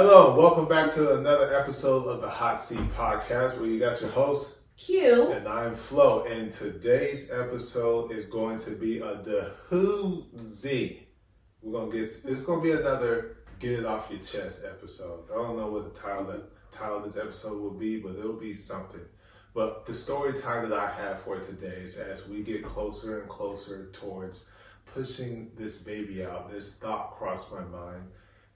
Hello, welcome back to another episode of the Hot Seat Podcast, where you got your host Q. and I'm Flo. And today's episode is going to be a Z. We're gonna get. It's gonna be another get it off your chest episode. I don't know what the title that title of this episode will be, but it'll be something. But the story time that I have for today is as we get closer and closer towards pushing this baby out. This thought crossed my mind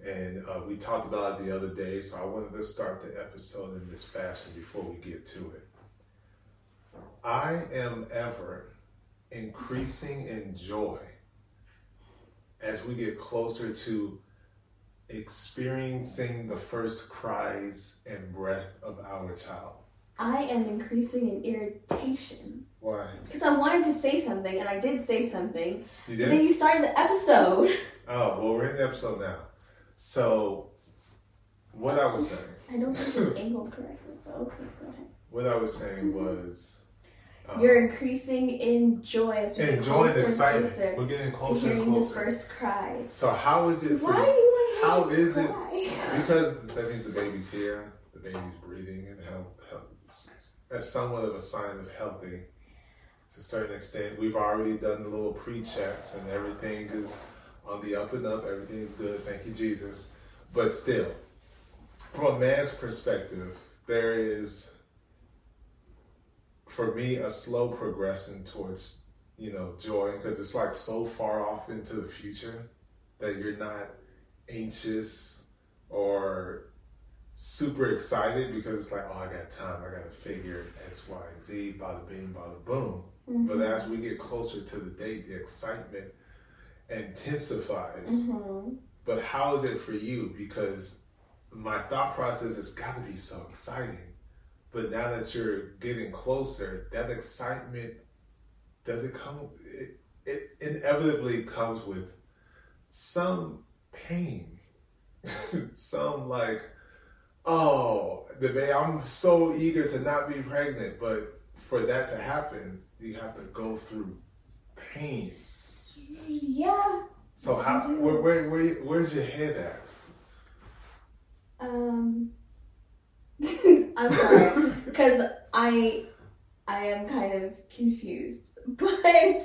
and uh, we talked about it the other day, so I wanted to start the episode in this fashion before we get to it. I am ever increasing in joy as we get closer to experiencing the first cries and breath of our child. I am increasing in irritation Why? because I wanted to say something and I did say something. You And did? then you started the episode. oh, well, we're in the episode now. So, what I was saying. I don't think it's angled correctly, but okay, go ahead. What I was saying was. um, You're increasing in joy as we get closer the and excitement. closer We're getting to closer and hearing the first cries. So how is it for Why do you? want to How hear is the it? cry? Because that means the baby's here, the baby's breathing, and how, how that's somewhat of a sign of healthy. To a certain extent, we've already done the little pre-checks, and everything is on the up and up. Everything is good. Thank you, Jesus. But still, from a man's perspective, there is, for me, a slow progression towards you know joy because it's like so far off into the future that you're not anxious or super excited because it's like, oh, I got time. I got to figure X, Y, Z, bada bing, bada boom. But Mhm. as we get closer to the date, the excitement intensifies. Mhm. But how is it for you? Because my thought process has got to be so exciting. But now that you're getting closer, that excitement does it come? It, it inevitably comes with some pain, some like, oh, the baby, I'm so eager to not be pregnant, but for that to happen, you have to go through pain. So how? Where, where, where, where's your head at? Um. I'm sorry because I I am kind of confused, but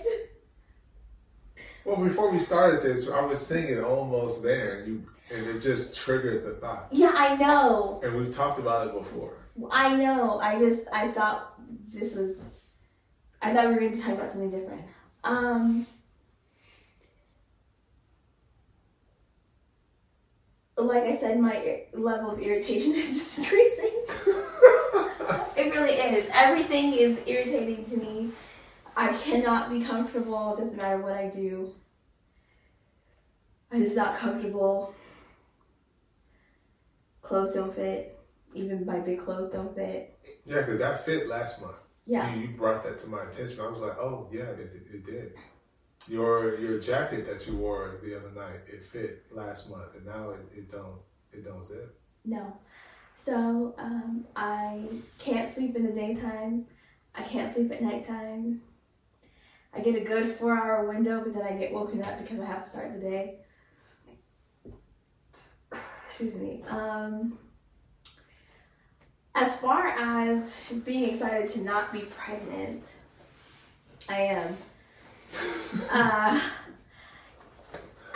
Well, before we started this, I was singing almost there, and you, and it just triggered the thought. yeah, I know. And we've talked about it before. I know. I just I thought this was I thought we were gonna be talking about something different. Um like I said, my level of irritation is just increasing. it really is. Everything is irritating to me. I cannot be comfortable. It doesn't matter what I do. I'm just not comfortable. Clothes don't fit. Even my big clothes don't fit. Yeah, because that fit last month. Yeah. You, you brought that to my attention. I was like, oh yeah, it, it did. Your your jacket that you wore the other night, it fit last month, and now it, it don't it don't zip. No. So um, I can't sleep in the daytime. I can't sleep at nighttime. I get a good four hour window, but then I get woken up because I have to start the day. Excuse me. Um, as far as being excited to not be pregnant, I am. Uh,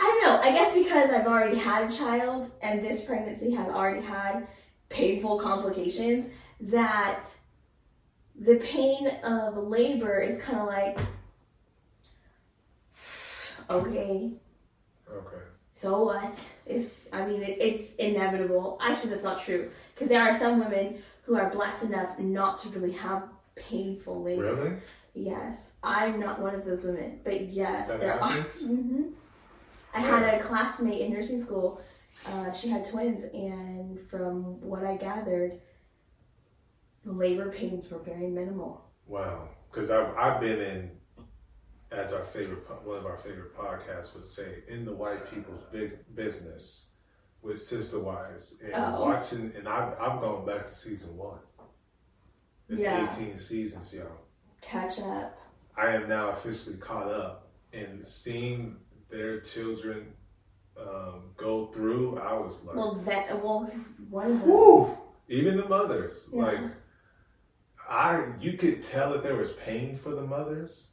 I don't know. I guess because I've already had a child and this pregnancy has already had painful complications, that the pain of labor is kind of like, okay, Okay. so what? It's, I mean, it, it's inevitable. Actually, that's not true because there are some women who are blessed enough not to really have painful labor. Really? Yes, I'm not one of those women, but yes, That there happens? are. hmm I had a classmate in nursing school. Uh, she had twins, and from what I gathered, the labor pains were very minimal. Wow. Because I've I've been in as our favorite one of our favorite podcasts would say in the white people's big business with sister wives and Oh. watching and I've I've gone back to season one. It's Yeah. 18 seasons, y'all. Catch up. I am now officially caught up and seeing their children um, go through, I was like, Well, that well, one of them. Even the mothers, Yeah. like I, you could tell that there was pain for the mothers,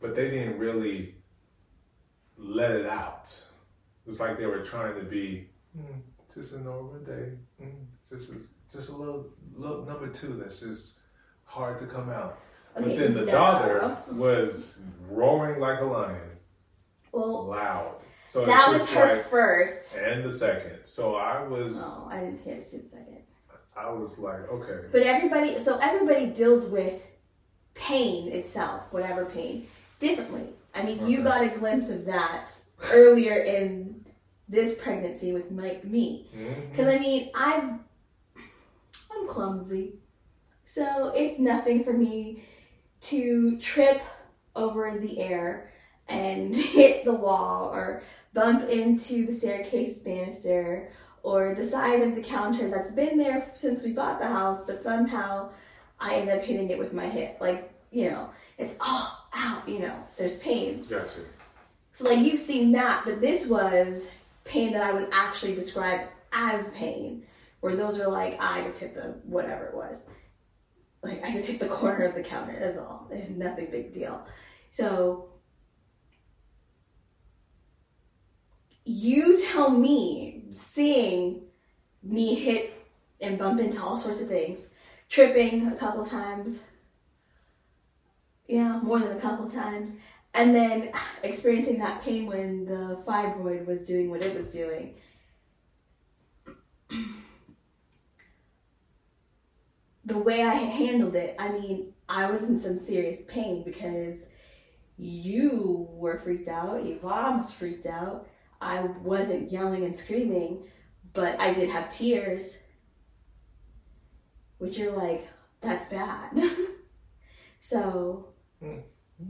but they didn't really let it out. It's like they were trying to be mm, just a normal day, mm, just just a little little number two that's just hard to come out. Okay, but then the no. daughter oh. was roaring like a lion, Well, loud. So that was her like, first. and the second. So I was. Oh, I didn't hear the second. I was like, okay. But everybody, so everybody deals with pain itself, whatever pain, differently. I mean, you got a glimpse of that earlier in this pregnancy with my, me. Mm-hmm. Because I mean, I'm I'm clumsy, so it's nothing for me to trip over the air and hit the wall or bump into the staircase banister or the side of the counter that's been there since we bought the house, but somehow I end up hitting it with my hip. Like you know, it's oh ow, you know, there's pain. Gotcha. So like you've seen that, but this was pain that I would actually describe as pain. Where those are like I just hit the whatever it was. Like I just hit the corner of the counter, that's all. It's nothing big deal. So you tell me seeing me hit and bump into all sorts of things, tripping a couple times. Yeah, more than a couple times and then experiencing that pain when the fibroid was doing what it was doing. The way I handled it, I mean, I was in some serious pain because you were freaked out, Yvonne was freaked out. I wasn't yelling and screaming, but I did have tears, which you're like, that's bad. so, hmm,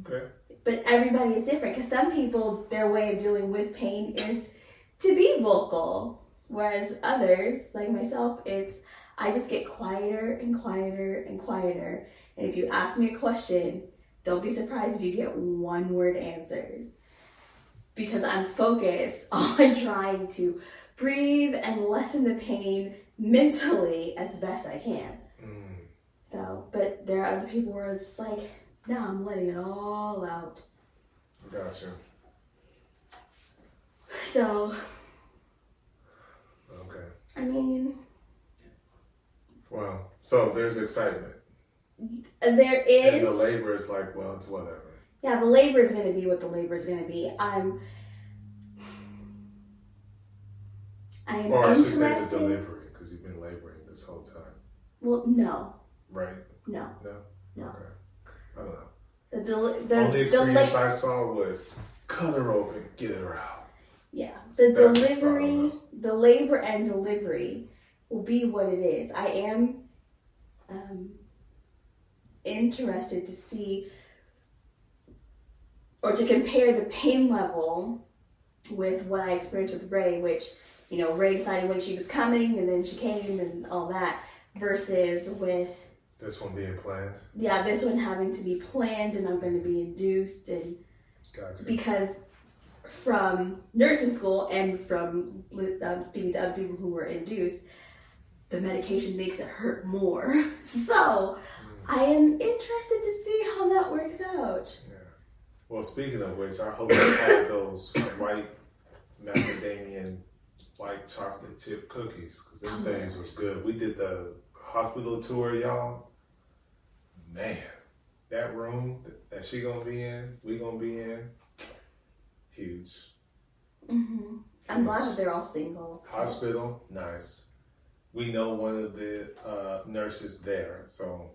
Okay. but everybody is different because some people their way of dealing with pain is to be vocal whereas others like myself it's i just get quieter and quieter and quieter and if you ask me a question don't be surprised if you get one word answers because i'm focused on trying to breathe and lessen the pain mentally as best i can Mm. so but there are other people where it's like no i'm letting it all out Gotcha. So, Okay. I mean, Wow. So there's excitement. There is. And the labor is like, well, it's whatever. Yeah, the labor is going to be what the labor is going to be. I'm. I am Or I should say the interested. delivery, because you've been laboring this whole time. Well, no, Right? no. No? No. Okay. I don't know. The deli- the Only experience la- I saw was cut her open, get her out. yeah the That's delivery, the labor and delivery will be what it is. I am um, interested to see or to compare the pain level with what I experienced with Ray, which, you know, Ray decided when she was coming and then she came and all that, versus with, This one being planned. yeah, this one having to be planned and I'm going to be induced. And Gotcha. because from nursing school and from um, speaking to other people who were induced, the medication makes it hurt more. so I am interested to see how that works out. Yeah. Well, speaking of which, I hope you had those white macadamia white chocolate chip cookies because them Oh. things was good. We did the hospital tour, y'all. Man, that room that she gonna be in, we gonna be in, huge. hmm I'm glad that they're all singles. too. Hospital, nice. We know one of the uh, nurses there, so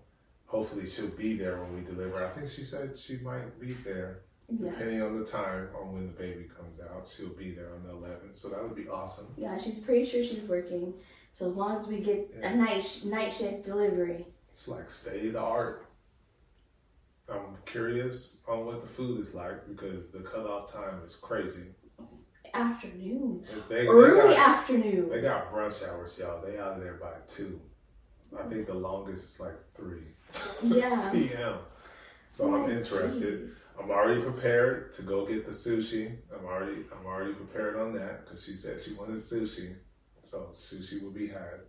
hopefully she'll be there when we deliver. I think she said she might be there. Yeah. Depending on the time on when the baby comes out, she'll be there on the 11th. So that would be awesome. Yeah, she's pretty sure she's working. So as long as we get a night sh- night shift delivery, It's like state of the art. I'm curious on what the food is like because the cutoff time is crazy. Afternoon, They, they, early got, afternoon. they got brunch hours, y'all. They out of there by two. I think the longest is like three Yeah. p.m. So Oh I'm interested. jeez. I'm already prepared to go get the sushi. I'm already I'm already prepared on that because she said she wanted sushi, so sushi will be had.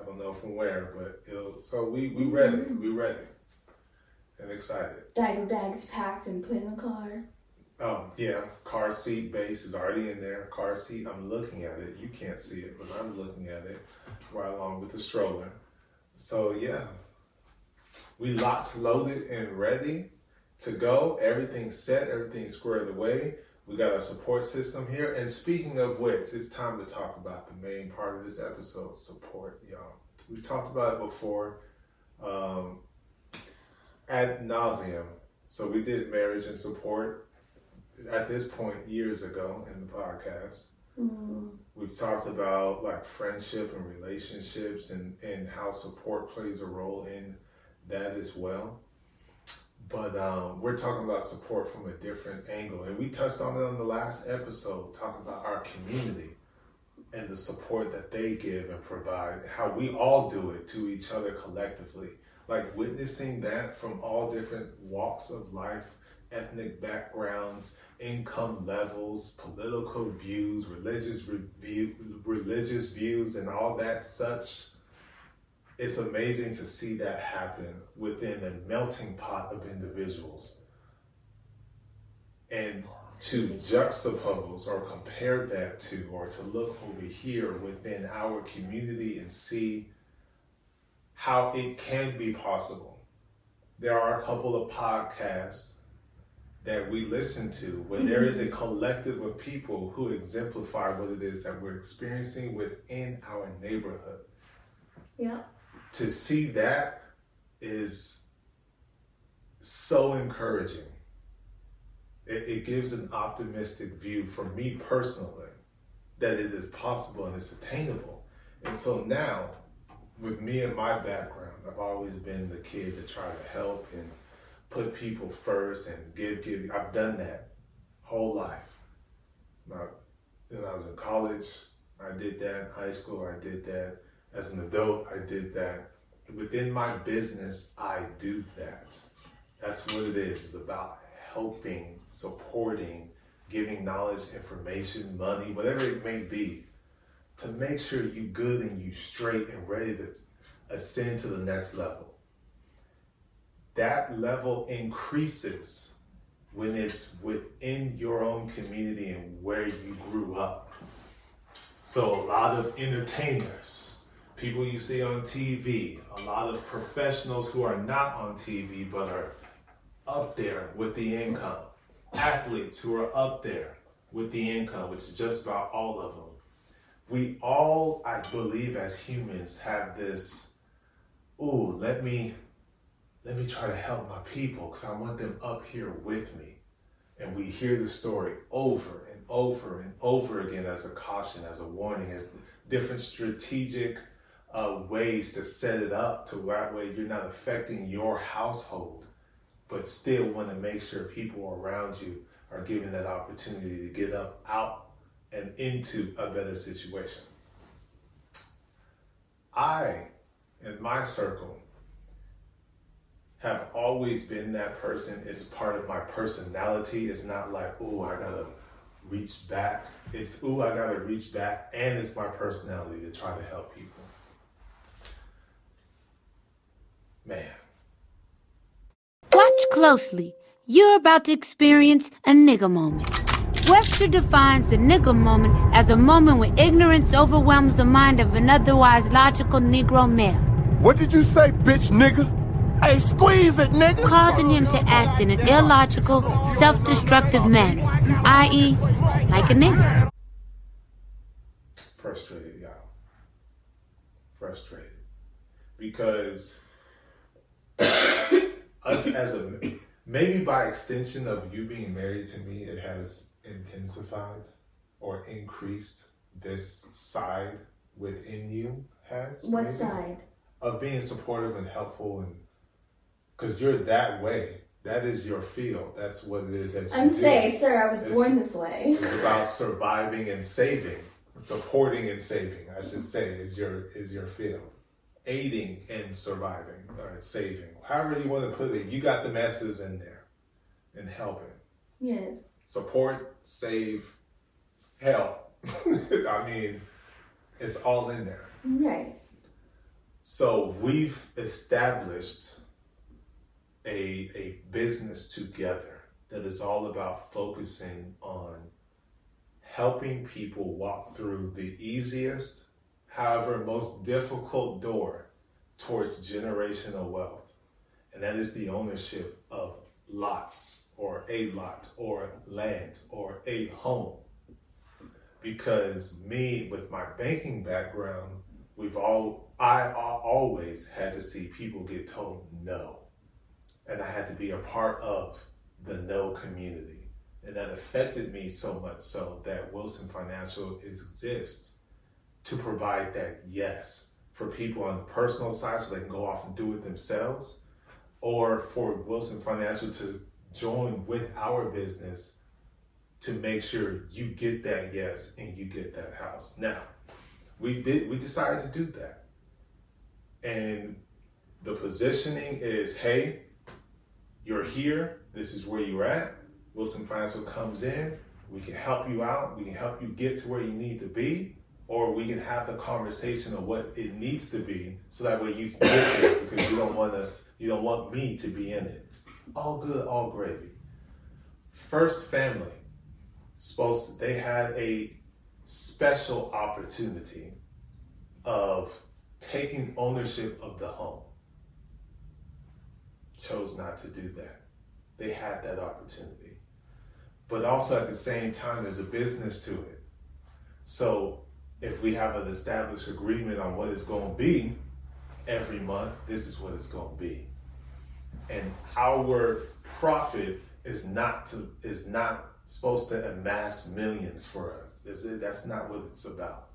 I don't know from where, but it'll. So we we ready. Mm-hmm. We ready. And excited. Diaper bags packed and put in the car. Oh yeah, car seat base is already in there. Car seat. I'm looking at it. You can't see it, but I'm looking at it right along with the stroller. So yeah, we locked, loaded, and ready to go. Everything's set. Everything's squared away. We got our support system here. And speaking of which, it's time to talk about the main part of this episode: support, y'all. We've talked about it before, um, ad nauseum. So we did marriage and support at this point years ago in the podcast. Mm. We've talked about like friendship and relationships and, and how support plays a role in that as well. But um, we're talking about support from a different angle. And we touched on it on the last episode, talking about our community and the support that they give and provide, how we all do it to each other collectively. Like witnessing that from all different walks of life, ethnic backgrounds, income levels, political views, religious review, religious views, and all that such. It's amazing to see that happen within a melting pot of individuals. And to juxtapose or compare that to, or to look over here within our community and see how it can be possible. There are a couple of podcasts that we listen to where there is a mm-hmm. collective of people who exemplify what it is that we're experiencing within our neighborhood. Yeah. To see that is so encouraging. It, it gives an optimistic view for me personally that it is possible and it's attainable. And so now, with me and my background, I've always been the kid to try to help and put people first and give, give. I've done that whole life. Now, when I was in college, I did that. High school, I did that. As an adult, I did that. Within my business, I do that. That's what it is. It's about helping, supporting, giving knowledge, information, money, whatever it may be, to make sure you good and you straight and ready to ascend to the next level. That level increases when it's within your own community and where you grew up. So a lot of entertainers, people you see on TV, a lot of professionals who are not on TV but are up there with the income, athletes who are up there with the income, which is just about all of them. We all, I believe, as humans, have this. Ooh, let me, let me try to help my people because I want them up here with me. And we hear the story over and over and over again as a caution, as a warning, as different strategic uh, ways to set it up to that way you're not affecting your household, but still want to make sure people around you are given that opportunity to get up out and into a better situation. I, in my circle, have always been that person. It's part of my personality. It's not like, oh, I gotta reach back. It's, oh, I gotta reach back. And it's my personality to try to help people. Man. Watch closely. You're about to experience a nigga moment. Webster defines the nigga moment as a moment when ignorance overwhelms the mind of an otherwise logical Negro male, What did you say, bitch nigga? Hey, squeeze it, nigga. causing him to act in an illogical, self destructive manner, i.e., like a nigga. frustrated, y'all. Frustrated. Because us as a maybe by extension of you being married to me, it has intensified or increased this side within you has. What maybe, side? Of being supportive and helpful and because you're that way. That is your field. That's what it is that you And do. say, sir, I was It's- born this way. It's about surviving and saving, supporting and saving. I should say is your is your field, aiding and surviving or saving, however you want to put it. You got the messes in there and helping. Yes. Support, save, help. I mean, it's all in there. Right. So we've established a, a business together that is all about focusing on helping people walk through the easiest, however, most difficult door towards generational wealth. And that is the ownership of lots or a lot or land or a home. Because me, with my banking background, we've all, I always had to see people get told no. And I had to be a part of the no community. And that affected me so much so that Wilson Financial exists to provide that yes for people on the personal side so they can go off and do it themselves, or for Wilson Financial to join with our business to make sure you get that yes and you get that house. Now, we did we decided to do that. And the positioning is, hey, you're here, this is where you're at. Wilson Financial comes in, we can help you out, we can help you get to where you need to be, or we can have the conversation of what it needs to be so that way you can get there because you don't want us you don't want me to be in it. All good, all gravy. First family, supposed to, they had a special opportunity of taking ownership of the home. Chose not to do that. They had that opportunity. But also at the same time, there's a business to it. So if we have an established agreement on what it's going to be every month, this is what it's going to be. And our profit is not to is not supposed to amass millions for us. Is it, that's not what it's about.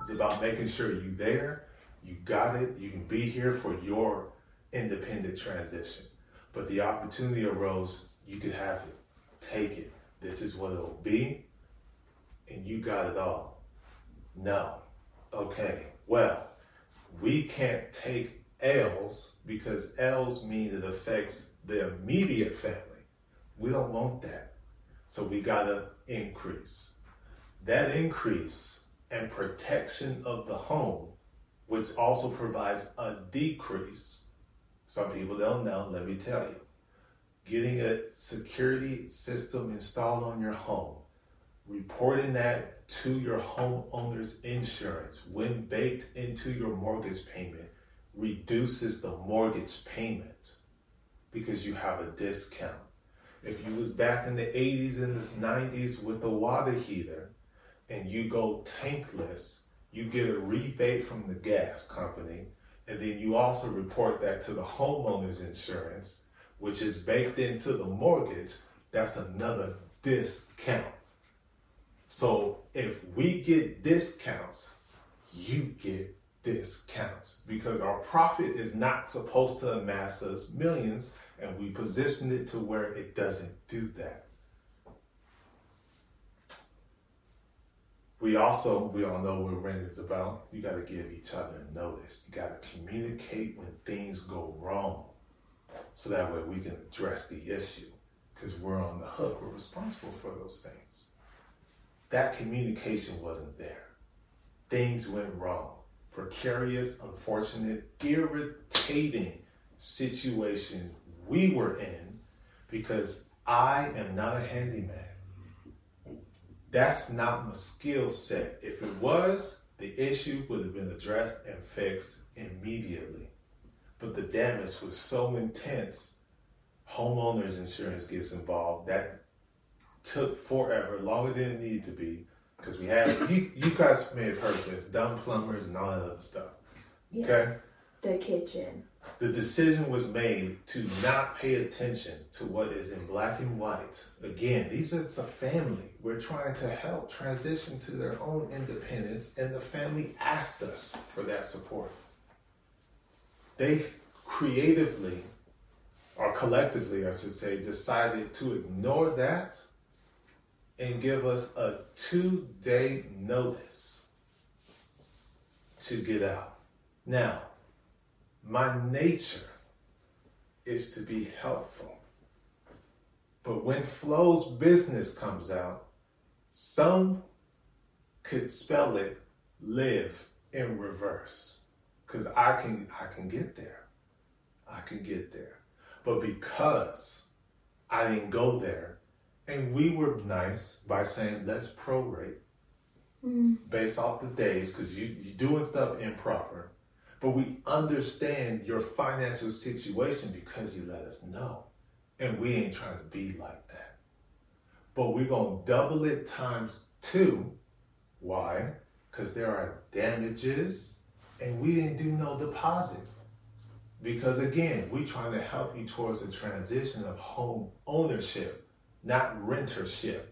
It's about making sure you there, you got it, you can be here for your independent transition. But the opportunity arose, you could have it. Take it. This is what it'll be. And you got it all. No. Okay. Well, we can't take L's because L's mean it affects the immediate family. We don't want that. So we got to increase. That increase and protection of the home, which also provides a decrease. Some people don't know, let me tell you. Getting a security system installed on your home, reporting that to your homeowner's insurance when baked into your mortgage payment reduces the mortgage payment because you have a discount. If you was back in the 80s and the 90s with the water heater and you go tankless, you get a rebate from the gas company and then you also report that to the homeowner's insurance, which is baked into the mortgage, that's another discount. So if we get discounts, you get discounts because our profit is not supposed to amass us millions and we position it to where it doesn't do that. We also, we all know what rent is about. You got to give each other notice. You got to communicate when things go wrong so that way we can address the issue because we're on the hook. We're responsible for those things. That communication wasn't there. Things went wrong. Precarious, unfortunate, irritating situation we were in because I am not a handyman. That's not my skill set. If it was, the issue would have been addressed and fixed immediately. But the damage was so intense, homeowners insurance gets involved. That took forever, longer than it needed to be, because we had you, you guys may have heard this, dumb plumbers and all that other stuff. Yes. Okay? The kitchen. The decision was made to not pay attention to what is in black and white. Again, these are a family. We're trying to help transition to their own independence, and the family asked us for that support. They creatively, or collectively, I should say, decided to ignore that and give us a two day notice to get out. Now, My nature is to be helpful. But when Flo's business comes out, some could spell it live in reverse. Cause I can I can get there. I can get there. But because I didn't go there, and we were nice by saying let's prorate mm. based off the days, because you you're doing stuff improper. But we understand your financial situation because you let us know. And we ain't trying to be like that. But we're going to double it times two. Why? Because there are damages and we didn't do no deposit. Because again, we trying to help you towards the transition of home ownership, not rentership.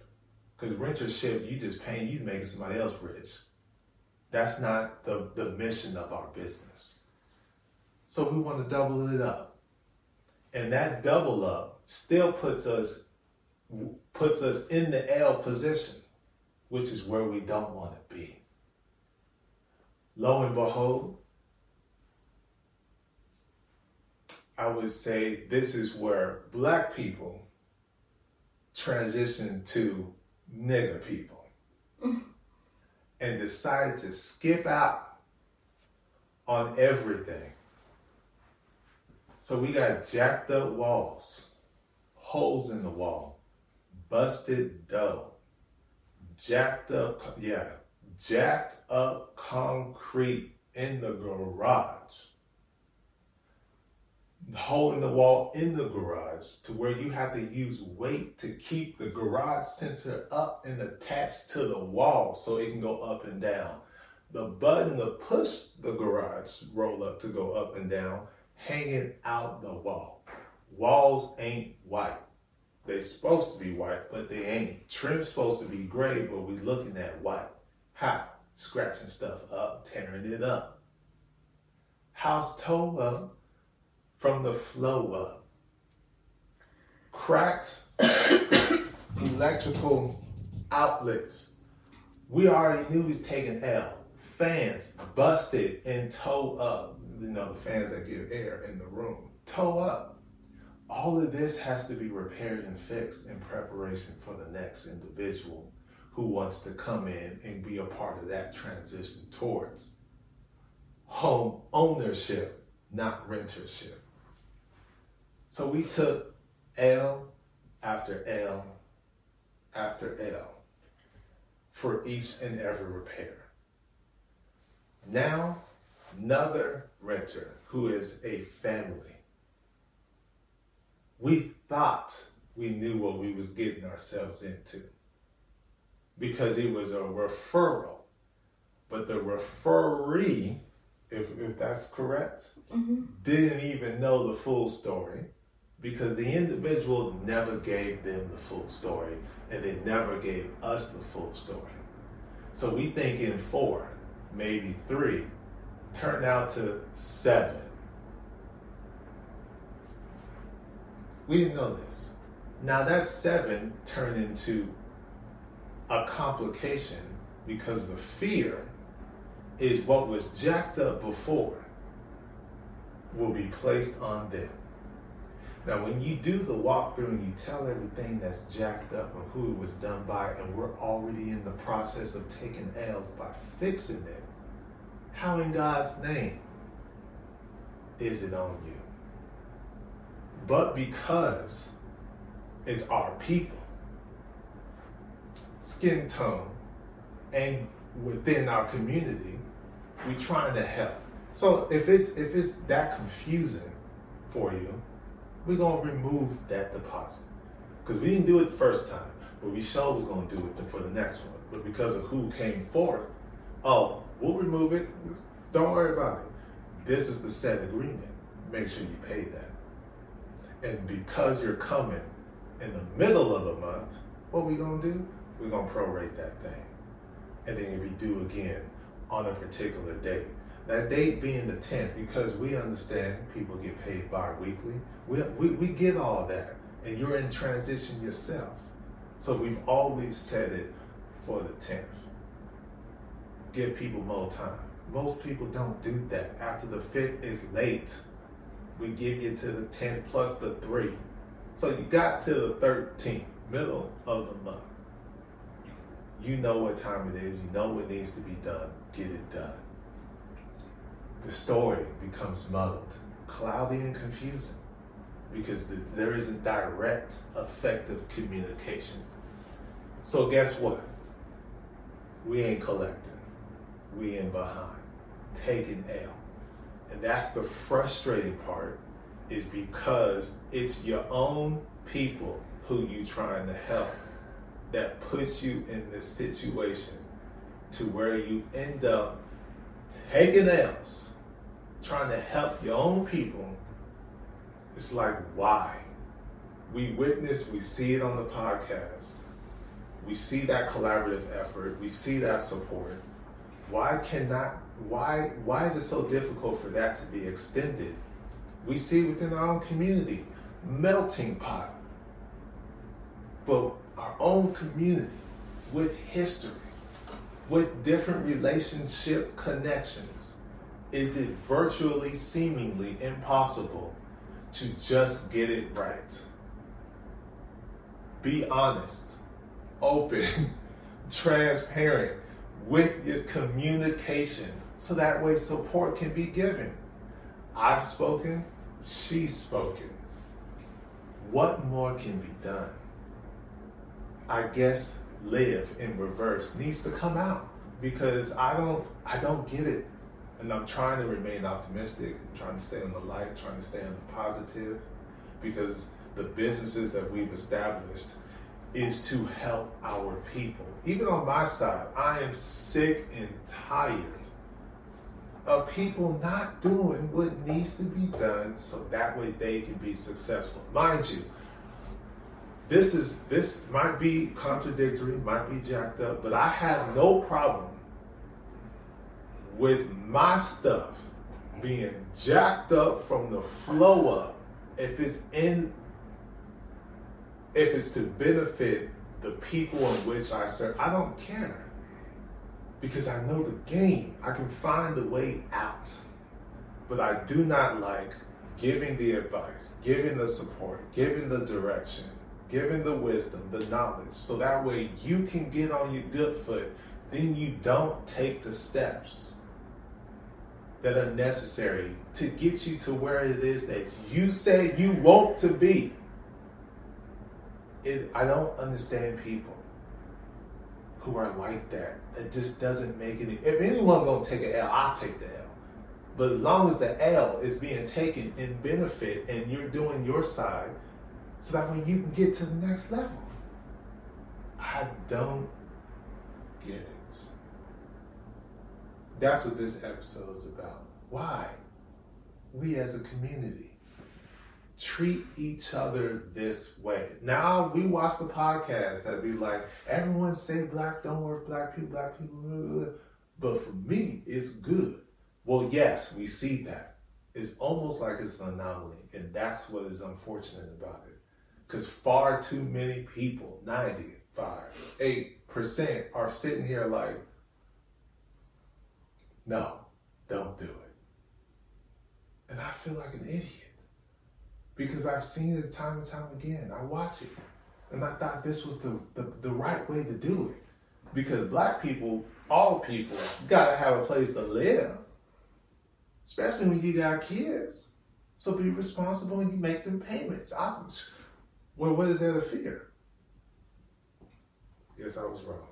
Because rentership, you just paying, you making somebody else rich. That's not the, the mission of our business. So we want to double it up. And that double up still puts us puts us in the L position, which is where we don't want to be. Lo and behold, I would say this is where black people transition to nigger people and decide to skip out on everything. So we got jacked up walls, holes in the wall, busted dough, jacked up, yeah, jacked up concrete in the garage. Hole in the wall in the garage to where you have to use weight to keep the garage sensor up and attached to the wall so it can go up and down. The button to push the garage roll up to go up and down hanging out the wall. Walls ain't white. They supposed to be white, but they ain't. Trim's supposed to be gray, but we looking at white. How? Scratching stuff up, tearing it up. House toe up from the flow up. Cracked electrical outlets. We already knew he's taking L. Fans busted and toe up. You know, the fans that give air in the room. Toe up. All of this has to be repaired and fixed in preparation for the next individual who wants to come in and be a part of that transition towards home ownership, not rentership. So we took L after L after L for each and every repair. Now, another renter who is a family. We thought we knew what we was getting ourselves into because it was a referral. But the referee, if, if that's correct, mm-hmm. didn't even know the full story because the individual never gave them the full story and they never gave us the full story. So we think in four, maybe three, turned out to seven. We didn't know this. Now that seven turned into a complication because the fear is what was jacked up before will be placed on them. Now, when you do the walkthrough and you tell everything that's jacked up and who it was done by, and we're already in the process of taking L's by fixing it, how in God's name is it on you? But because it's our people, skin tone, and within our community, we're trying to help. So if it's if it's that confusing for you, we're gonna remove that deposit because we didn't do it the first time, but we sure was gonna do it for the next one. But because of who came forth, oh, we'll remove it. Don't worry about it. This is the set agreement. Make sure you pay that. And because you're coming in the middle of the month, what we gonna do? We're gonna prorate that thing, and then it'll be due again on a particular date. That date being the 10th, because we understand people get paid bi-weekly. We, we, we get all that, and you're in transition yourself. So we've always set it for the 10th. Give people more time. Most people don't do that. After the fifth is late, we give you to the 10 plus the three. So you got to the 13th, middle of the month. You know what time it is, you know what needs to be done, get it done. The story becomes muddled, cloudy, and confusing because there isn't direct, effective communication. So, guess what? We ain't collecting, we in behind, taking L. And that's the frustrating part, is because it's your own people who you trying to help that puts you in this situation to where you end up taking L's, trying to help your own people. It's like, why? We witness, we see it on the podcast. We see that collaborative effort. We see that support. Why cannot, why, why is it so difficult for that to be extended? We see within our own community, melting pot. But our own community with history, with different relationship connections, is it virtually seemingly impossible to just get it right? Be honest, open, transparent with your communication so that way support can be given. I've spoken, she's spoken. What more can be done? I guess live in reverse needs to come out because I don't I don't get it. And I'm trying to remain optimistic, I'm trying to stay on the light, trying to stay on the positive because the businesses that we've established is to help our people. Even on my side, I am sick and tired of people not doing what needs to be done so that way they can be successful. Mind you, this is this might be contradictory, might be jacked up, but I have no problem with my stuff being jacked up from the flow up if it's in if it's to benefit the people in which I serve. I don't care because I know the game. I can find a way out. But I do not like giving the advice, giving the support, giving the direction giving the wisdom, the knowledge, so that way you can get on your good foot. Then you don't take the steps that are necessary to get you to where it is that you say you want to be. It, I don't understand people who are like that. That just doesn't make any. If anyone gonna take an L, I'll take the L. But as long as the L is being taken in benefit and you're doing your side, so that way you can get to the next level. I don't get it. That's what this episode is about. Why? We as a community treat each other this way. Now we watch the podcast that be like, everyone say black don't work, black people, black people. But for me, it's good. Well, yes, we see that. It's almost like it's an anomaly, and that's what is unfortunate about it. Because far too many people, 95, 8%, are sitting here like, no, don't do it. And I feel like an idiot. Because I've seen it time and time again. I watch it. And I thought this was the, the, the right way to do it. Because black people, all people, gotta have a place to live. Especially when you got kids. So be responsible and you make them payments. I, well, what is there to fear? Yes, I was wrong.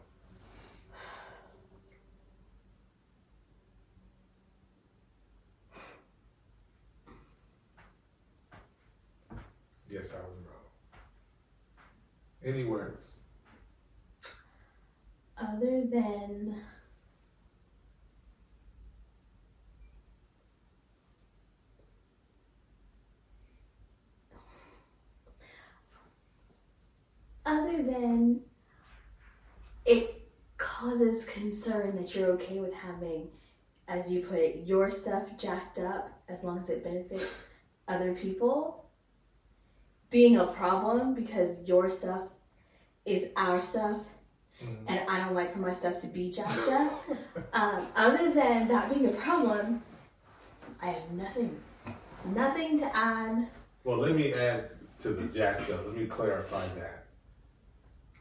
Yes, I was wrong. Any words? Other than other than it causes concern that you're okay with having, as you put it, your stuff jacked up as long as it benefits other people being a problem because your stuff is our stuff and I don't like for my stuff to be jacked up. um, other than that being a problem, I have nothing, nothing to add. Well, let me add to the jacked up. Let me clarify that.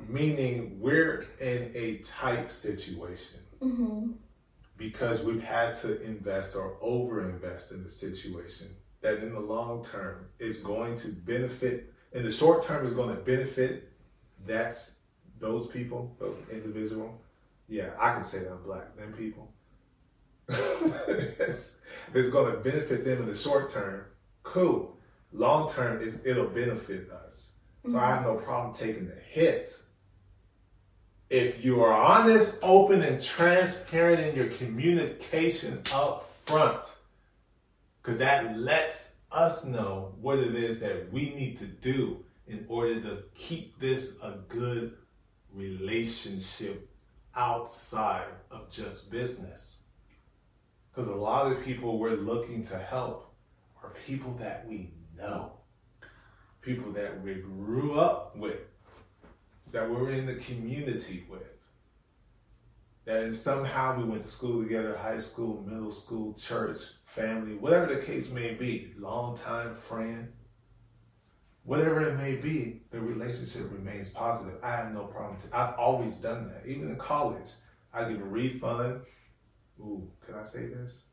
Meaning, we're in a tight situation Mm-hmm. because we've had to invest or overinvest in the situation that in the long term is going to benefit in the short term is going to benefit that's those people individual? Yeah i can say that i'm black them people. It's, it's going to benefit them in the short term. Cool. Long term is it'll benefit us. So i have no problem taking the hit. If you are honest, open, and transparent in your communication up front, because that lets us know what it is that we need to do in order to keep this a good relationship outside of just business. Because a lot of people we're looking to help are people that we know, people that we grew up with that we're in the community with. That somehow we went to school together, high school, middle school, church, family, whatever the case may be, longtime friend, whatever it may be, the relationship remains positive. I have no problem. i I've always done that. Even in college, I give a refund. Ooh, can I say this?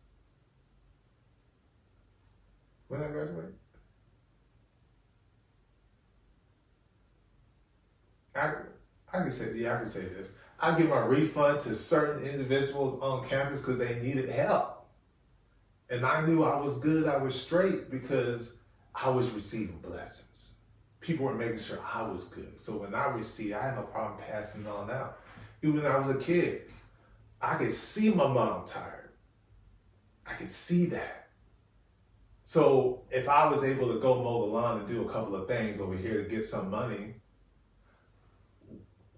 When I graduate? I I can say yeah, I can say this. I give my refund to certain individuals on campus because they needed help. And I knew I was good, I was straight because I was receiving blessings. People were making sure I was good. So when I received, I had no problem passing it on out. Even when I was a kid, I could see my mom tired. I could see that. So if I was able to go mow the lawn and do a couple of things over here to get some money,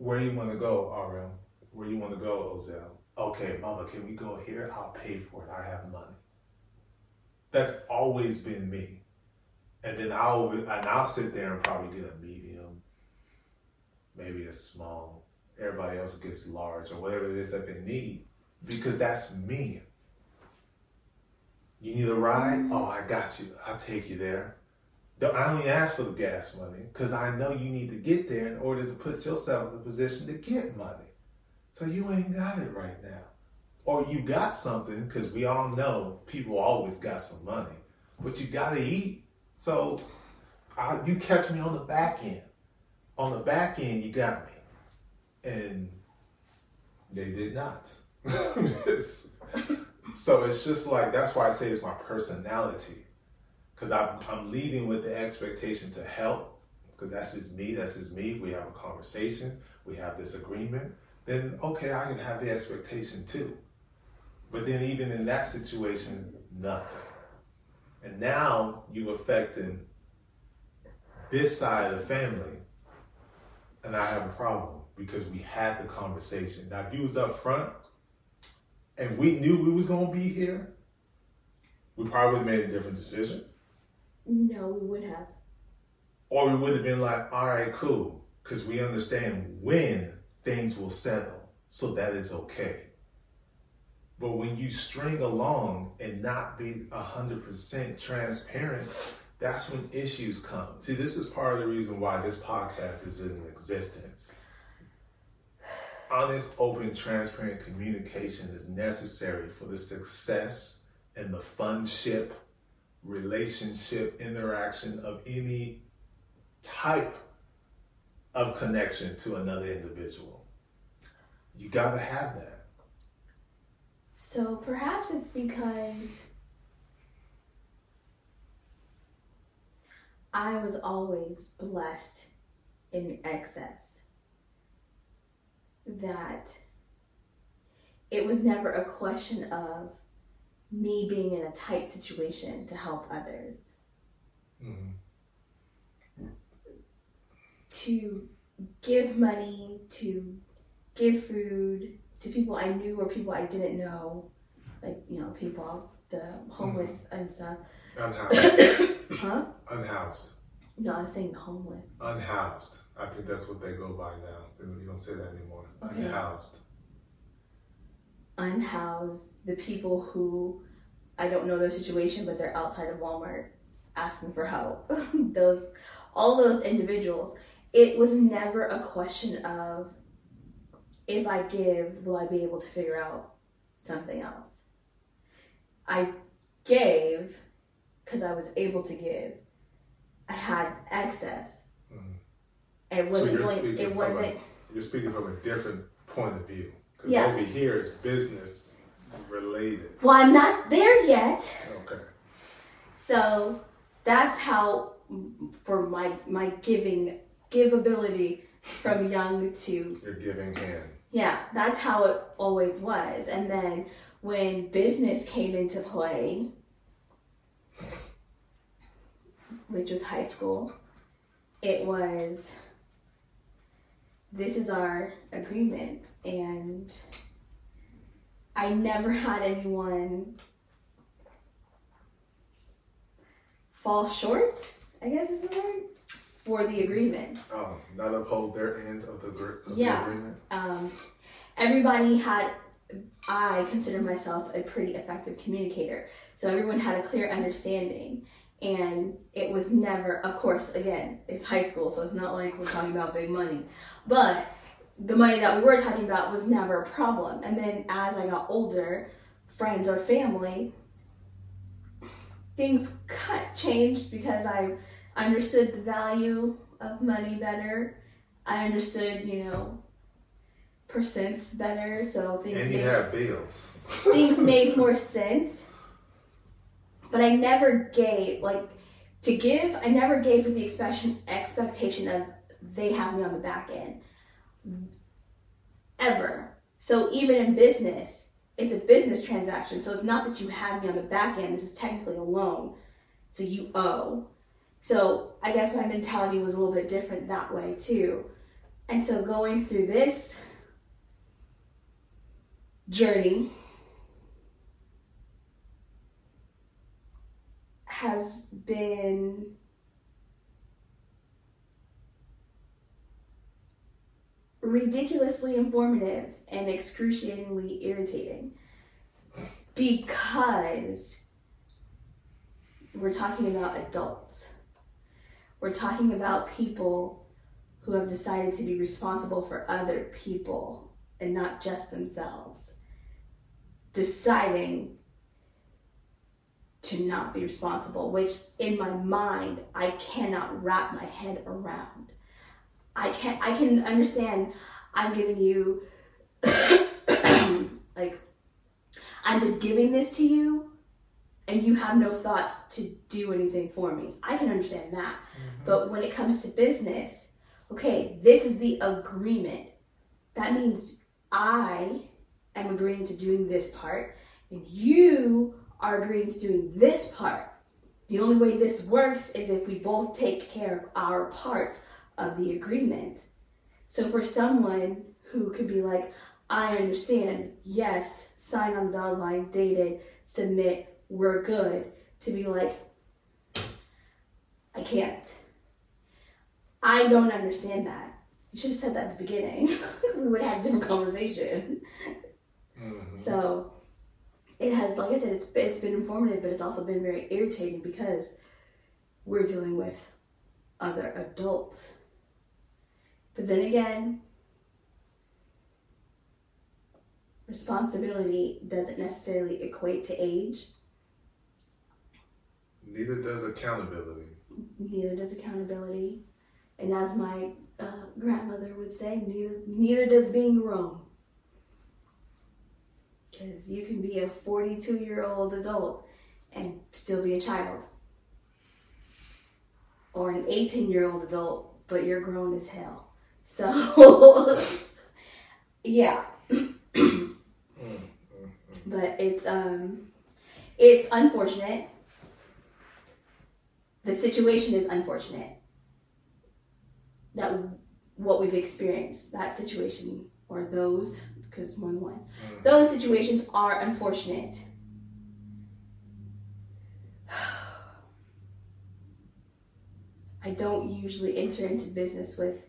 where you want to go, RM? Where you want to go, Ozell? Okay, Mama, can we go here? I'll pay for it. I have money. That's always been me. And then I'll and I'll sit there and probably get a medium, maybe a small. Everybody else gets large or whatever it is that they need, because that's me. You need a ride? Oh, I got you. I'll take you there. I only ask for the gas money because I know you need to get there in order to put yourself in a position to get money. So you ain't got it right now. Or you got something because we all know people always got some money, but you got to eat. So I, you catch me on the back end. On the back end, you got me. And they did not. so it's just like, that's why I say it's my personality because I'm, I'm leading with the expectation to help because that's just me that's just me. We have a conversation we have this agreement then okay i can have the expectation too. But then even in that situation nothing. And now you affecting this side of the family and i have a problem because we had the conversation. Now if you was up front and we knew we was to be here we probably would have made a different decision no, we would have. Or we would have been like, all right, cool, because we understand when things will settle, so that is okay. But when you string along and not be 100% transparent, that's when issues come. See, this is part of the reason why this podcast is in existence. Honest, open, transparent communication is necessary for the success and the funship relationship interaction of any type of connection to another individual. You got to have that. So perhaps it's because I was always blessed in excess. That it was never a question of me being in a tight situation to help others. Mm-hmm. To give money, to give food to people I knew or people I didn't know, like, you know, people, the homeless mm-hmm. and stuff. Unhoused. huh? Unhoused. No, I'm saying the homeless. Unhoused. I think that's what they go by now. You don't say that anymore. Okay. Unhoused. Unhoused, the people who I don't know their situation, but they're outside of Walmart asking for help. those, all those individuals. It was never a question of if I give, will I be able to figure out something else. I gave because I was able to give. I had excess. Mhm. It wasn't you're going. It wasn't. You're speaking from a different point of view. Because Yeah. over here is business related. Well, I'm not there yet. Okay. So that's how for my my giving give ability from young to You're giving hand. yeah, that's how it always was. And then when business came into play, which was high school, it was this is our agreement and I never had anyone fall short, I guess is the word, for the agreement. Oh, not uphold their end of the, of Yeah. the agreement? um, everybody had i consider myself a pretty effective communicator so everyone had a clear understanding and it was never of course again it's high school so it's not like we're talking about big money but the money that we were talking about was never a problem and then as i got older friends or family things cut changed because i understood the value of money better i understood you know percents better, so things And you made, have bills. things made more sense. But I never gave like to give. I never gave with the expectation expectation of they have me on the back end ever. So even in business, it's a business transaction. So it's not that you have me on the back end. This is technically a loan, so you owe. So I guess my mentality was a little bit different that way too. And so going through this journey has been ridiculously informative and excruciatingly irritating because we're talking about adults. We're talking about people who have decided to be responsible for other people and not just themselves. Deciding to not be responsible, which in my mind I cannot wrap my head around. I can I can understand I'm giving you like I'm just giving this to you and you have no thoughts to do anything for me. I can understand that. Mm-hmm. But when it comes to business, okay, this is the agreement. That means I am agreeing to doing this part and you are agreeing to doing this part. The only way this works is if we both take care of our parts of the agreement. So for someone who could be like, I understand, yes, sign on the dotted line, dated, submit, we're good, to be like, I can't. I don't understand that. You should have said that at the beginning. we would have a different conversation. Mhm. So it has, like I said, it's it's been informative, but it's also been very irritating because we're dealing with other adults. But then again, responsibility doesn't necessarily equate to age. Neither does accountability. Neither does accountability, and as my uh, grandmother would say, neither neither does being grown. Because you can be a 42 year old adult and still be a child. Or an 18 year old adult, but you're grown as hell. So, yeah. Mm, mm, mm. but it's, um, it's unfortunate. The situation is unfortunate. That what we've experienced, that situation, or those, because 1 1. Mm. Those situations are unfortunate. I don't usually enter into business with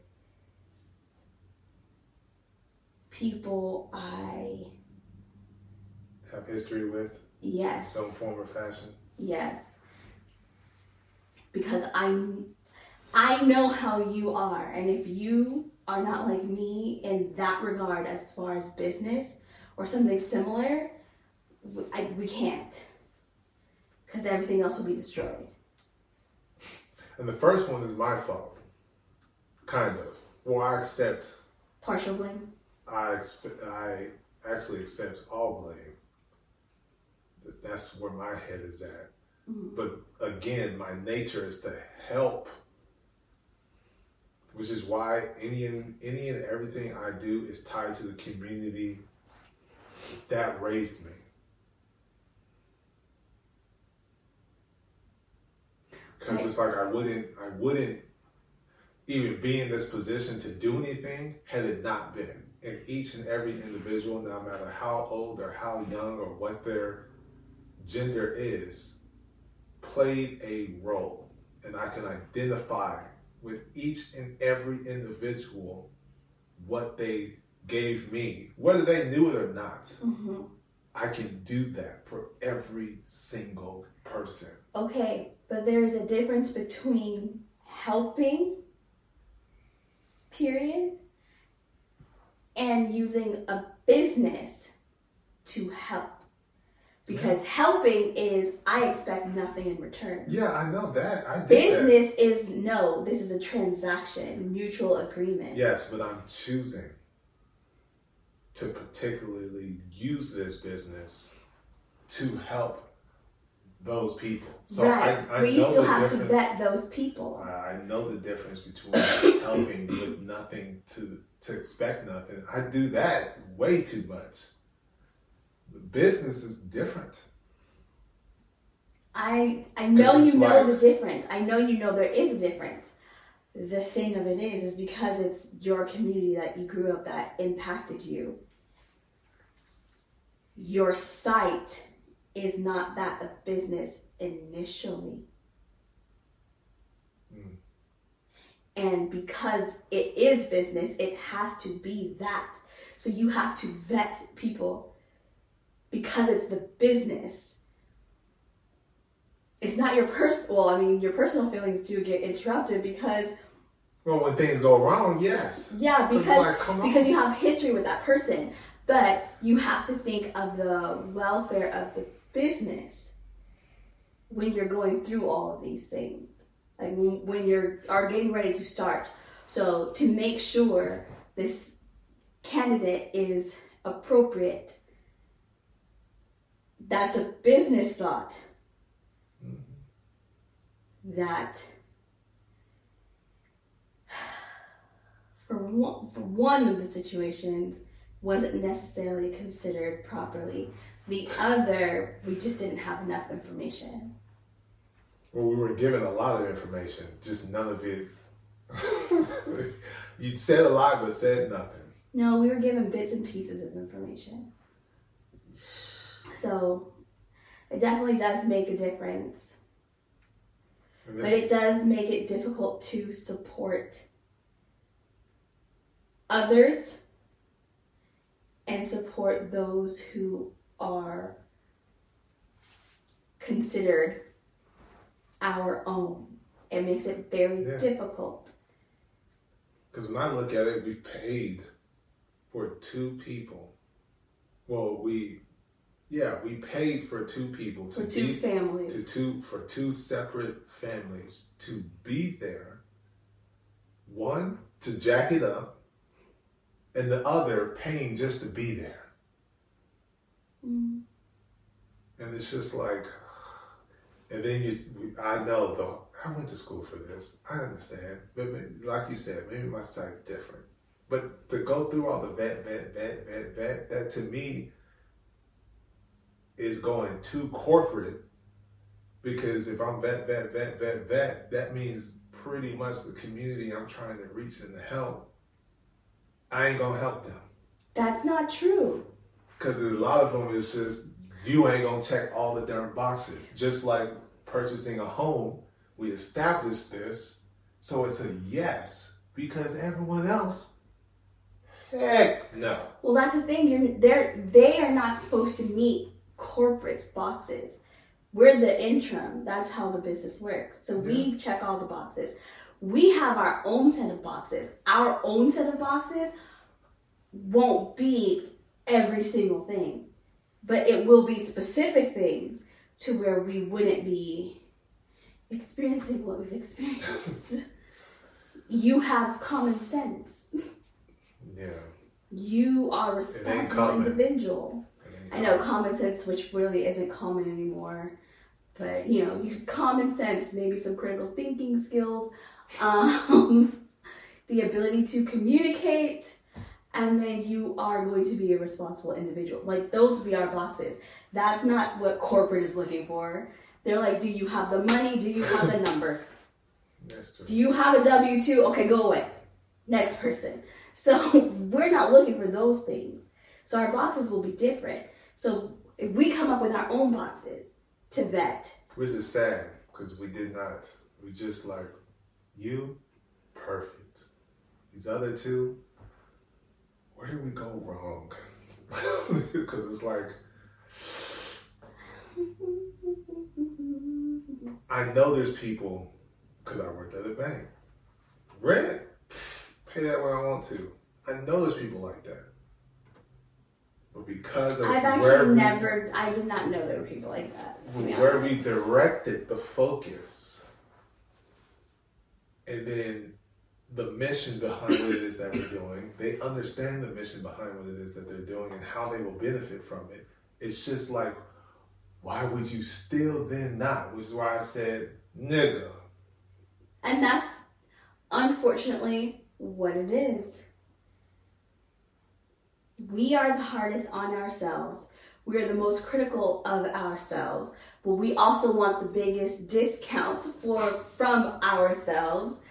people I have history with. Yes. Some form or fashion. Yes. Because I I know how you are and if you are not like me in that regard as far as business or something similar we, I, we can't because everything else will be destroyed And the first one is my fault, kind of. Well, I accept. partial blame I I actually accept all blame. That's where my head is at. Mm-hmm. But again, my nature is to help, which is why any and any and everything I do is tied to the community that raised me. Because it's like I wouldn't, I wouldn't even be in this position to do anything had it not been. And each and every individual, no matter how old or how young or what their gender is, played a role. And I can identify with each and every individual what they gave me, whether they knew it or not. Mm-hmm. I can do that for every single person. Okay, but there is a difference between helping, period, and using a business to help. Because helping is I expect nothing in return. Yeah, I know that. I. Business is no, this is a transaction, mutual agreement. Yes, but I'm choosing to particularly use this business to help those people. So right. I, I but you still have to vet those people. I I know the difference between helping with nothing to to expect nothing. I do that way too much. Business is different. I I know you know like- the difference. I know you know there is a difference. The thing of it is, is because it's your community that you grew up that impacted you. Your sight is not that of business initially. Hmm. And because it is business, it has to be that. So you have to vet people because it's the business. It's not your personal well i mean your personal feelings do get interrupted because Well, when things go wrong, yes. yeah because like, because you have history with that person but you have to think of the welfare of the business when you're going through all of these things. Like when, when you're are getting ready to start. So to make sure this candidate is appropriate that's a business thought mm-hmm. that for one, for one of the situations wasn't necessarily considered properly. The other, we just didn't have enough information. Well, we were given a lot of information, just none of it. you said a lot, but said nothing. No, we were given bits and pieces of information. So it definitely does make a difference. But it does make it difficult to support others and support those who are considered our own. It makes it very Yeah. difficult. Because when I look at it, we've paid for two people. Well, we, yeah, we paid for two people to For two be families. to two for two separate families to be there. One to jack it up, and the other paying just to be there. Mm. And it's just like, and then you, I know though, I went to school for this. I understand. But like you said, maybe my side's different. But to go through all the vet, vet, vet, vet, vet, that to me is going too corporate because if I'm vet, vet, vet, vet, vet, that means pretty much the community I'm trying to reach and to help, I ain't gonna help them. That's not true. Because a lot of them is just you ain't gonna check all the different boxes. Just like purchasing a home, we established this, so it's a yes because everyone else Heck no. Well, that's the thing. You're they're they are not supposed to meet corporate's boxes. We're the interim. That's how the business works. So we check all the boxes. We have our own set of boxes. Our own set of boxes won't be every single thing, but it will be specific things to where we wouldn't be experiencing what we've experienced. you have common sense. Yeah. You are a responsible individual. I know common sense, which really isn't common anymore, but you know, you common sense, maybe some critical thinking skills, um, the ability to communicate, and then you are going to be a responsible individual. Like those would be our boxes. That's not what corporate is looking for. They're like, do you have the money? Do you have the numbers? Do you have a W two? Okay, go away. Next person. So we're not looking for those things. So our boxes will be different. So if we come up with our own boxes to vet, Which is sad because we did not. We just like you, perfect. These other two, where did we go wrong? Because it's like I know there's people because I worked at a bank. Rent, pay that when I want to. I know there's people like that. But because of I've where actually we- never, I did not know there were people like that. Where honest. we directed the focus and then the mission behind what it is that we're doing they understand the mission behind what it is that they're doing and how they will benefit from it it's just like why would you still then not which is why i said nigga And that's unfortunately what it is. We are the hardest on ourselves. We are the most critical of ourselves, but we also want the biggest discounts for from ourselves.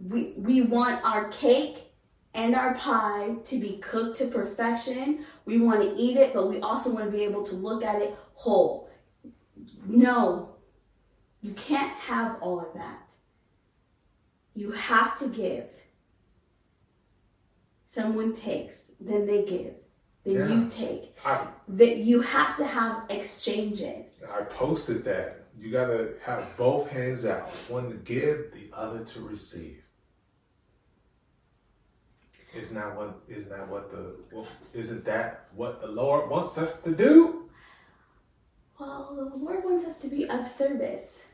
We we want our cake and our pie to be cooked to perfection. We want to eat it, but we also want to be able to look at it whole. No. You can't have all of that. You have to give. Someone takes, then they give, then Yeah. you take. i That you have to have exchanges. i posted that you gotta have both hands out one to give the other to receive isn't that what isn't that what the well, isn't that what the lord wants us to do Well, the Lord wants us to be of service.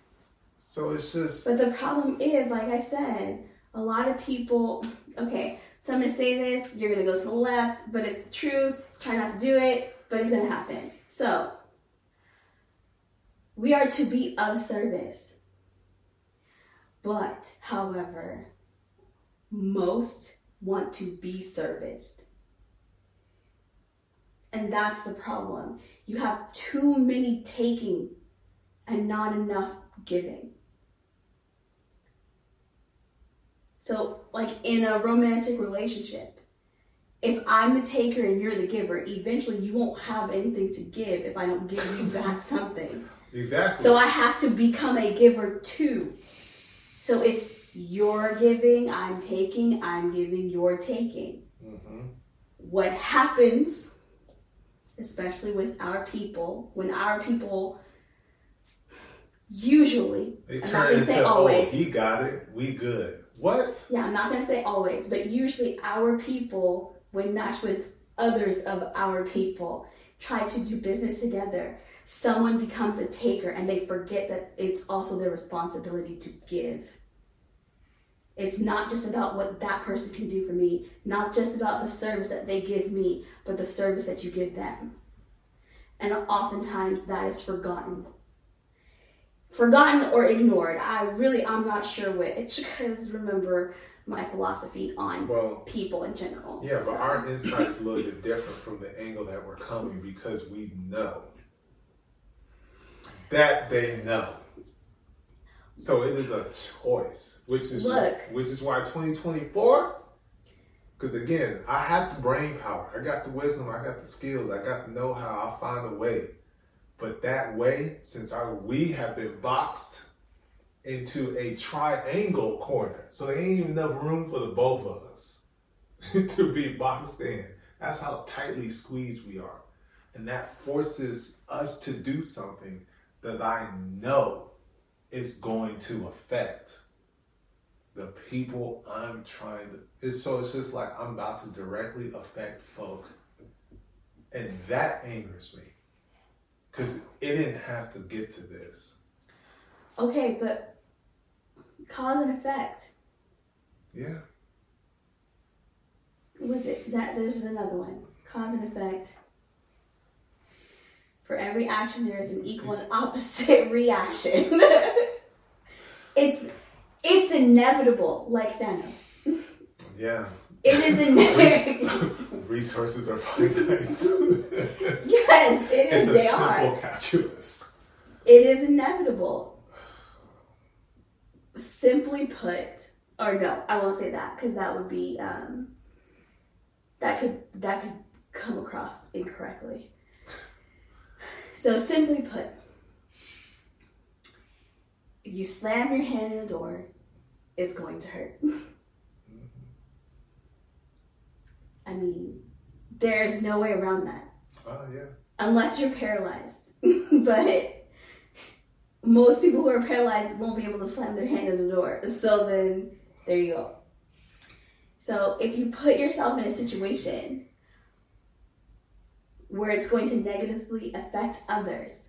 So it's just But the problem is, like I said, a lot of people, okay, so I'm gonna say this, you're gonna go to the left, but it's the truth. Try not to do it, but it's gonna happen. So, we are to be of service. But, however, most want to be serviced. And that's the problem. You have too many taking and not enough giving. So, like in a romantic relationship, if I'm the taker and you're the giver, eventually you won't have anything to give if I don't give you back something. exactly. So I have to become a giver too. So it's you're giving, I'm taking, I'm giving, you're taking. Mhm. What happens, especially with our people, when our people usually, They turn into oh always, he got it, we good. What? yeah, I'm not gonna say always, but usually our people, when matched with others of our people, try to do business together. Someone becomes a taker and they forget that it's also their responsibility to give. It's not just about what that person can do for me, not just about the service that they give me, but the service that you give them. And oftentimes that is forgotten. Forgotten or ignored. I really, I'm not sure which, because remember my philosophy on Well, people in general. yeah, but our insight is a little bit different from the angle that we're coming because we know that they know. So it is a choice, which is Look. which is why 2024. Because again, I have the brain power, I got the wisdom, I got the skills, I got the know-how. I'll find a way. But that way, since I, we have been boxed into a triangle corner, so there ain't even enough room for the both of us. to be boxed in. That's how tightly squeezed we are. And that forces us to do something that I know is going to affect the people I'm trying to. It's, so it's just like I'm about to directly affect folk. And that angers me. Because it didn't have to get to this. Okay, but cause and effect. Yeah. Was it that? There's another one. Cause and effect. For every action, there is an equal and opposite reaction. it's it's inevitable, like Thanos. Yeah. It is inevitable. Resources are finite. yes, it it's a They simple are. calculus. It is inevitable. Simply put, or no, I won't say that because that would be um, that could that could come across incorrectly. So simply put, if you slam your hand in a door, it's going to hurt. I mean, there's no way around that Oh yeah. unless you're paralyzed. but most people who are paralyzed won't be able to slam their hand in the door. So then there you go. So if you put yourself in a situation where it's going to negatively affect others,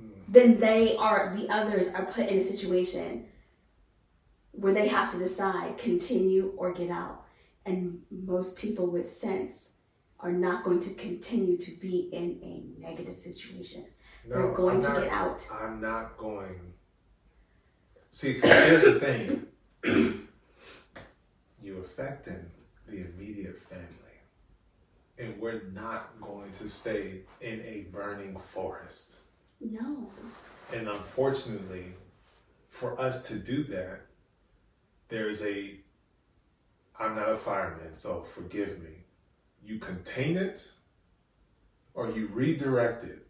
hmm. then they are the others are put in a situation where they have to decide continue or get out. And most people with sense are not going to continue to be in a negative situation. They're going I'm to not- get out. I'm not going. See, here's the thing. You're affecting the immediate family. And we're not going to stay in a burning forest. No. And unfortunately, for us to do that, there's a. I'm not a fireman, so forgive me. You contain it or you redirect it.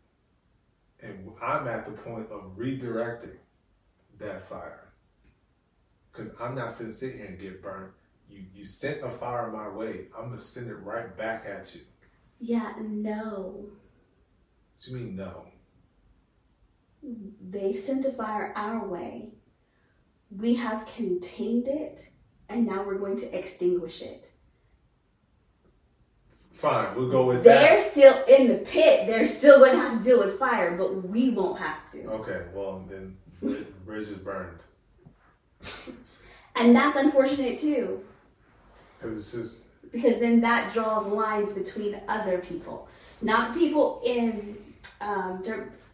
And I'm at the point of redirecting that fire. Because I'm not finna sit here and get burnt. You, you sent a fire my way, I'm gonna send it right back at you. Yeah, no. What you mean, no? They sent a fire our way. We have contained it, and now we're going to extinguish it. Fine, we'll go with that. They're that. still in the pit. They're still going to have to deal with fire, but we won't have to. Okay, well, then bri- bridge is burned. And that's unfortunate too, Because it's just, because then that draws lines between other people, not the people in um,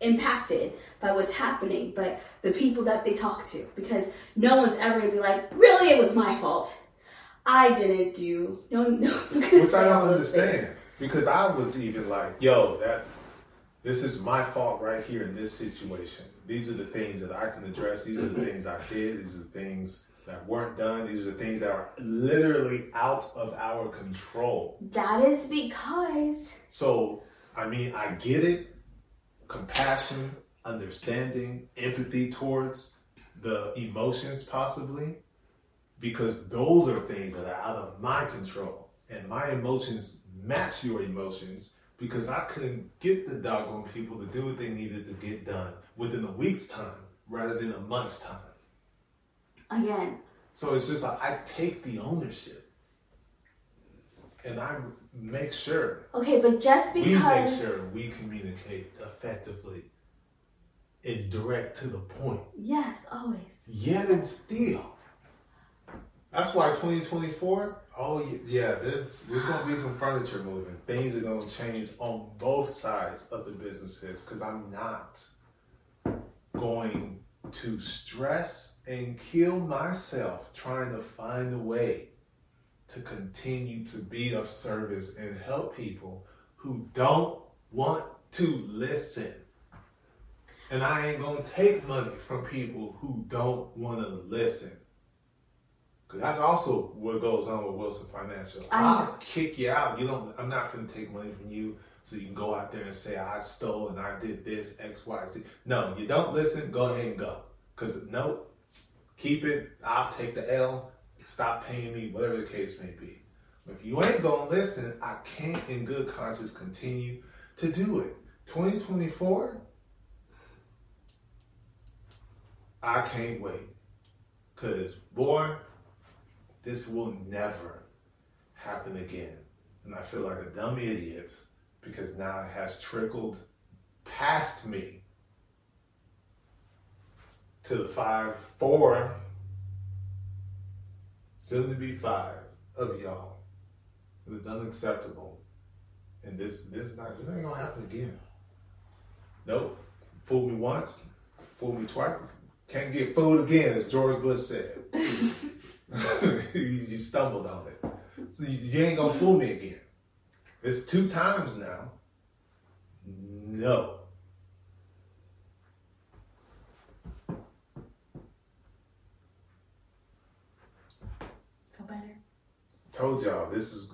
impacted by what's happening, but the people that they talk to. Because no one's ever gonna be like, "Really, it was my fault. I didn't do." No, no which I don't understand. things. Because I was even like, yo, that this is my fault right here in this situation. These are the things that I can address. These are the things I did. These are the things that weren't done. These are the things that are literally out of our control. That is because So, I mean, I get it. Compassion, understanding, empathy towards the emotions, possibly, because those are things that are out of my control. And my emotions match your emotions because I couldn't get the doggone people to do what they needed to get done within a week's time rather than a month's time. again, So it's just like I take the ownership and I make sure okay, but just because. we make sure we communicate effectively and direct to the point. yes, always. Yet and still. That's why 2024, oh yeah, there's there's gonna be some furniture moving. Things are gonna change on both sides of the businesses because I'm not going to stress and kill myself trying to find a way to continue to be of service and help people who don't want to listen. And I ain't gonna take money from people who don't wanna listen. Cause that's also what goes on with Wilson Financial. I I'll kick you out. You don't I'm not gonna take money from you so you can go out there and say I stole and I did this, X, Y, Z. No, you don't listen, go ahead and go. Cause nope, keep it, I'll take the L, stop paying me, whatever the case may be. If you ain't gonna listen, I can't in good conscience continue to do it. 2024, I can't wait. Cause boy, this will never happen again. And I feel like a dumb idiot because now it has trickled past me to the five, four, soon to be five of y'all. It's unacceptable. And this this is not this ain't gonna happen again. Nope. Fool me once, fool me twice. Can't get fooled again, as George Bush said. you stumbled on it. So you, you ain't gonna fool me again. It's two times now. No. Feel better. Told y'all this is.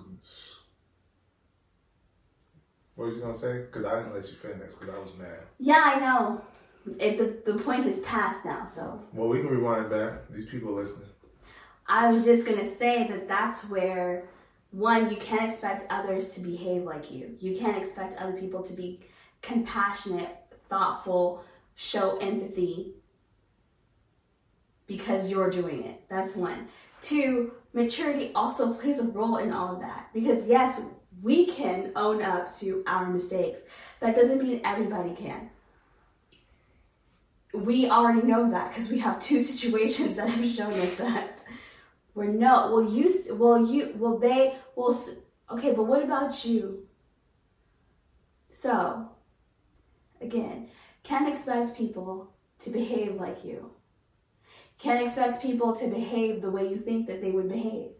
What was you gonna say? Because I didn't let you finish because I was mad. Yeah, I know. It, the, the point is past now, so. Well, we can rewind back. These people listening. I was just gonna say that that's where one you can't expect others to behave like you. You can't expect other people to be compassionate, thoughtful, show empathy because you're doing it. That's one. Two, maturity also plays a role in all of that because yes, we can own up to our mistakes. That doesn't mean everybody can. We already know that because we have two situations that have shown us that. We're no, well you, well you, well they, well, s- okay, but what about you? So, again, can't expect people to behave like you. Can't expect people to behave the way you think that they would behave.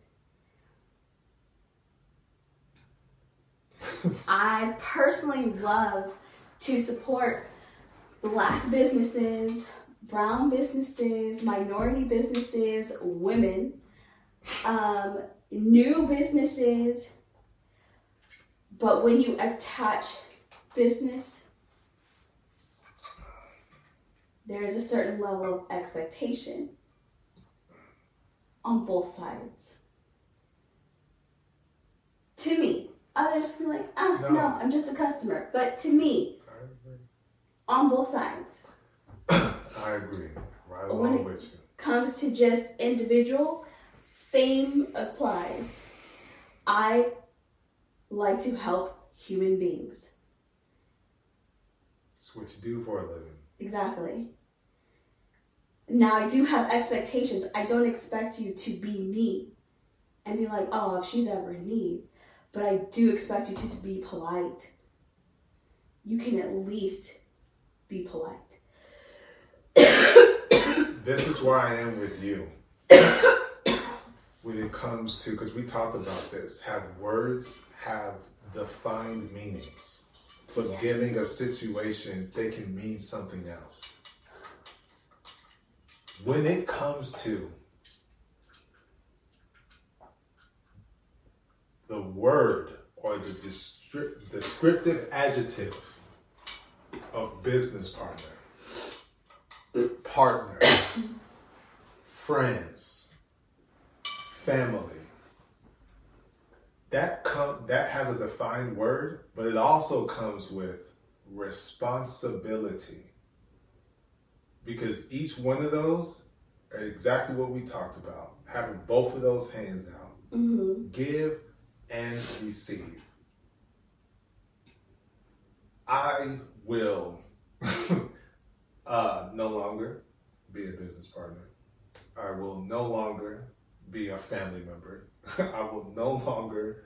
I personally love to support black businesses, brown businesses, minority businesses, women, um, new businesses. But when you attach business, there is a certain level of expectation on both sides. To me, others can be like, ah, No. no, I'm just a customer. But to me, on both sides, I agree. Right along it- with you. comes to just individuals, same applies. I like to help human beings. It's what you do for a living. Exactly. Now I do have expectations. I don't expect you to be me and be like, oh, if she's ever in need. But I do expect you to, to be polite. You can at least be polite. This is where I am with you. when it comes to, because we talked about this, have words have defined meanings. So Yes. giving a situation, they can mean something else. When it comes to the word or the descriptive adjective of business partner, partners, friends, family. That com- that has a defined word, but it also comes with responsibility. Because each one of those are exactly what we talked about. Having both of those hands out. Mm-hmm. Give and receive. I will uh, no longer be a business partner. I will no longer be a family member. I will no longer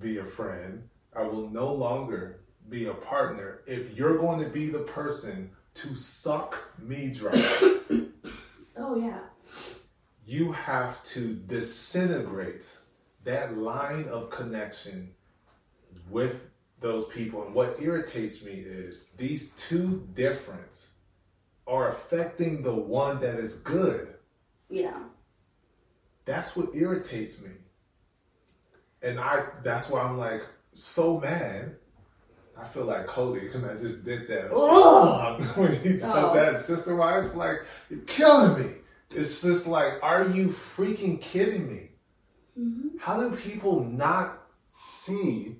be a friend. I will no longer be a partner if you're going to be the person to suck me dry. Oh, yeah. you have to disintegrate that line of connection with those people. And what irritates me is these two different are affecting the one that is good. Yeah. That's what irritates me. And I that's why I'm like so mad. I feel like Kody and I just did that. Ugh. when he does Oh. that sister wives, like you're killing me. It's just like, are you freaking kidding me? Mm-hmm. How do people not see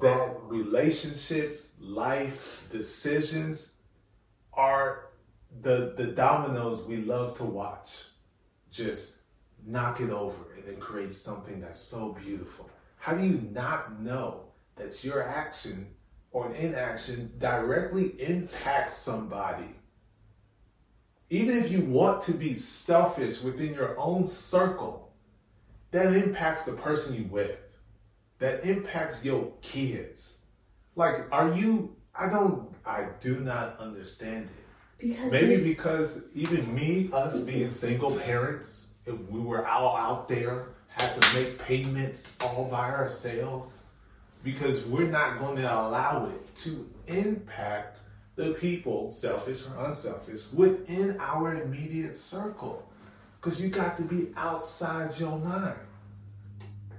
that relationships, life, decisions are the the dominoes we love to watch? Just knock it over and then create something that's so beautiful. How do you not know that your action or an inaction directly impacts somebody? Even if you want to be selfish within your own circle, that impacts the person you with. That impacts your kids. Like, are you? I don't. I do not understand it. Because Maybe because even me, us being single parents, if we were all out there, had to make payments all by ourselves, because we're not going to allow it to impact the people, selfish or unselfish, within our immediate circle. Because you got to be outside your mind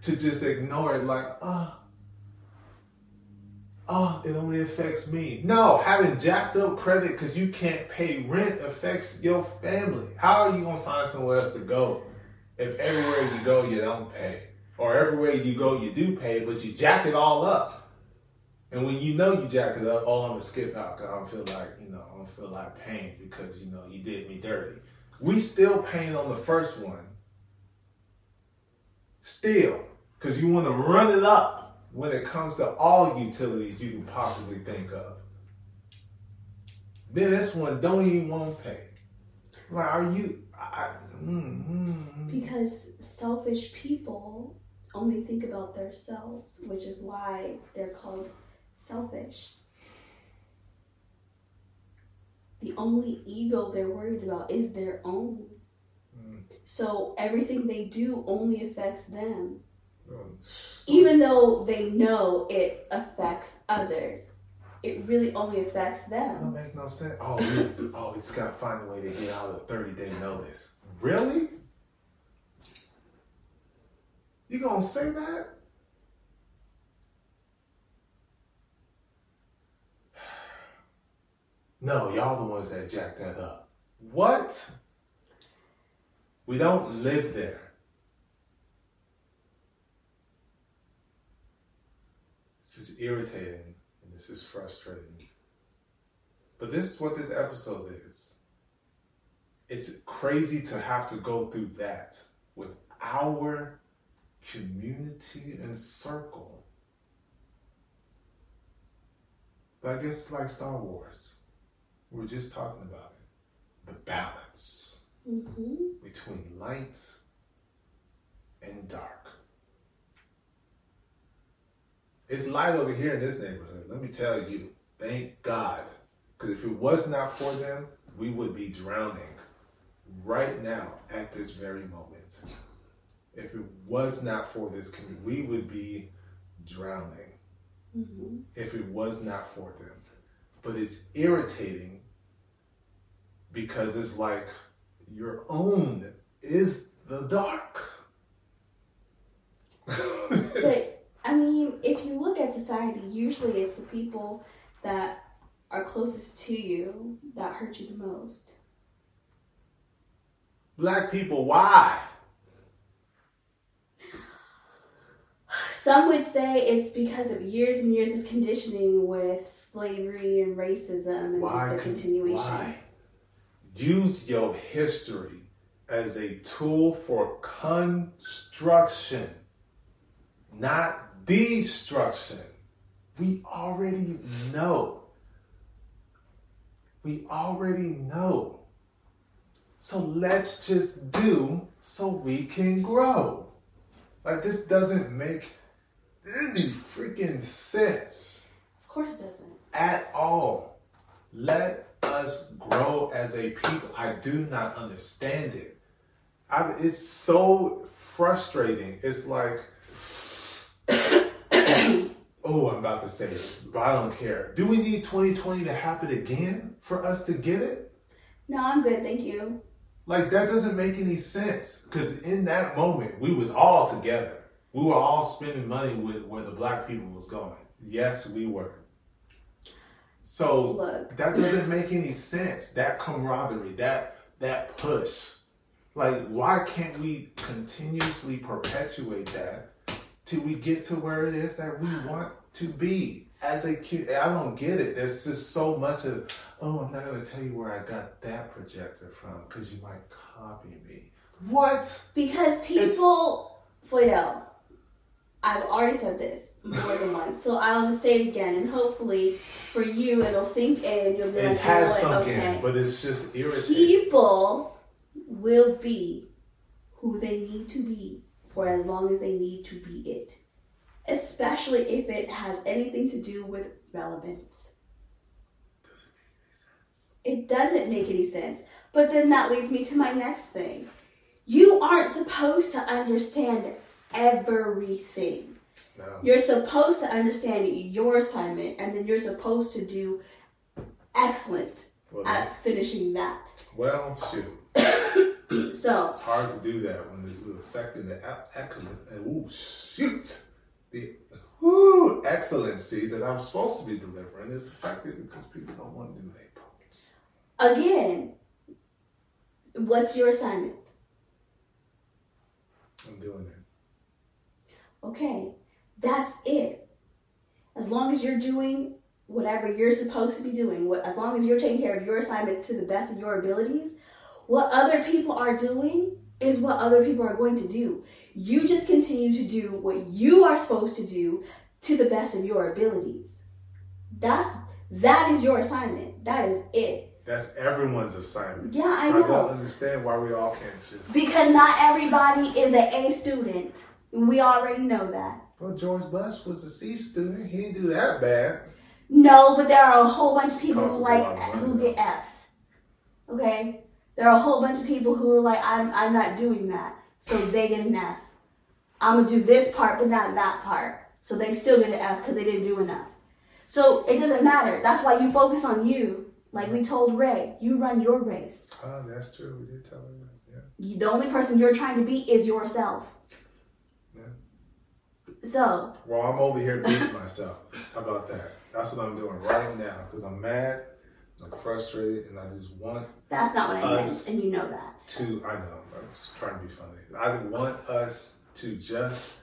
to just ignore it like, oh, oh, it only affects me. No, having jacked up credit because you can't pay rent affects your family. How are you gonna find somewhere else to go if everywhere you go you don't pay, or everywhere you go you do pay, but you jack it all up? And when you know you jack it up, oh, I'm gonna skip out because I don't feel like you know I don't feel like paying because you know you did me dirty. We still paying on the first one, still, because you want to run it up when it comes to all utilities you can possibly think of. Then this one don't even want to pay. Like, are you? I, mm, mm, mm. Because selfish people only think about themselves, which is why they're called selfish. The only ego they're worried about is their own. So everything they do only affects them, even though they know it affects others. It really only affects That them. make no sense. Oh, we, oh, it's got to find a way to get out of 30 day notice. Really? You gonna say that? No, y'all the ones that jacked that up. What? We don't live there. This is irritating and this is frustrating. But this is what this episode is. It's crazy to have to go through that with our community and circle. But I guess it's like Star Wars. We were just talking about it. The balance hmm between light and dark. It's light over here in this neighborhood. Let me tell you, thank God. Because if it was not for them, we would be drowning right now at this very moment. If it was not for this community, we would be drowning hmm if it was not for them. But it's irritating because it's like your own is the dark. But I mean, if you look at society, usually it's the people that are closest to you that hurt you the most. Black people, why? Some would say it's because of years and years of conditioning with slavery and racism and Why? just con- continuation. Why? Use your history as a tool for construction, not destruction. We already know. We already know. So let's just do so we can grow. Like this doesn't make any freaking sense Of course it doesn't. at all. Let us grow as a people. I do not understand it. I, it's so frustrating. It's like, oh, I'm about to say it, but I don't care. Do we need 2020 to happen again for us to get it? No, I'm good, thank you. Like that doesn't make any sense. Because in that moment, we was all together. We were all spending money with where the black people was going. Yes, we were. So Look. that doesn't make any sense. That camaraderie, that that push. Like, why can't we continuously perpetuate that till we get to where it is that we want to be as a kid? I don't get it. There's just so much of, oh, I'm not going to tell you where I got that projector from because you might copy me. What? Because people, Floydell, I've already said this more than once, so I'll just say it again, and hopefully for you it'll sink in. You'll be It like, has sunk okay. in, but it's just irritating. People will be who they need to be for as long as they need to be it, especially if it has anything to do with relevance. It doesn't make any sense. But then that leads me to my next thing. You aren't supposed to understand everything. No. You're supposed to understand your assignment and then you're supposed to do excellent Well, at finishing that. well, shoot. So, It's hard to do that when it's affecting the excellent. Ooh, shoot! The ooh, excellency that I'm supposed to be delivering is affected because people don't want to do their part. again, what's your assignment? I'm doing it. Okay, that's it. As long as you're doing whatever you're supposed to be doing, what, as long as you're taking care of your assignment to the best of your abilities, what other people are doing is what other people are going to do. You just continue to do what you are supposed to do to the best of your abilities. That's that is your assignment. That is it. That's everyone's assignment. Yeah, I so I know. don't understand why we all can't just. Because not everybody is an A student. We already know that. Well, George Bush was a C student. He didn't do that bad. No, but there are a whole bunch of people who like of money, who though. get Fs. Okay? There are a whole bunch of people who are like, I'm I'm not doing that. So they get an F. I'm gonna do this part but not that part. So they still get an F because they didn't do enough. So it doesn't matter. That's why you focus on you. Like we told Ray, you run your race. Oh, that's true. We did tell him that. Yeah. The only person you're trying to be is yourself. Yeah. So Well, I'm over here beating myself. How about that? That's what I'm doing right now because I'm mad, I'm frustrated, and I just want that's not what I meant, and you know that. to. I know I'm trying to be funny. I want us to just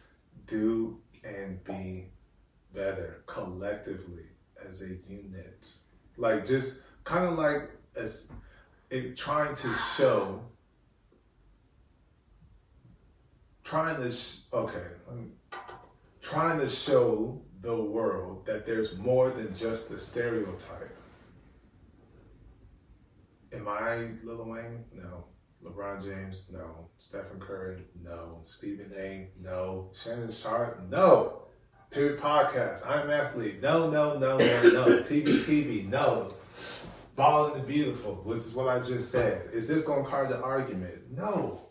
do and be better collectively as a unit. Like just kind of like as it trying to show. Trying to sh- okay, trying to show the world that there's more than just the stereotype. Am I Lil Wayne? No. LeBron James? No. Stephen Curry? No. Stephen A? No. Shannon Sharpe? No. Period Podcast? I'm Athlete? No, no, no, no, no. TV, TV? No. Ball and the Beautiful, which is what I just said. Is this going to cause an argument? No.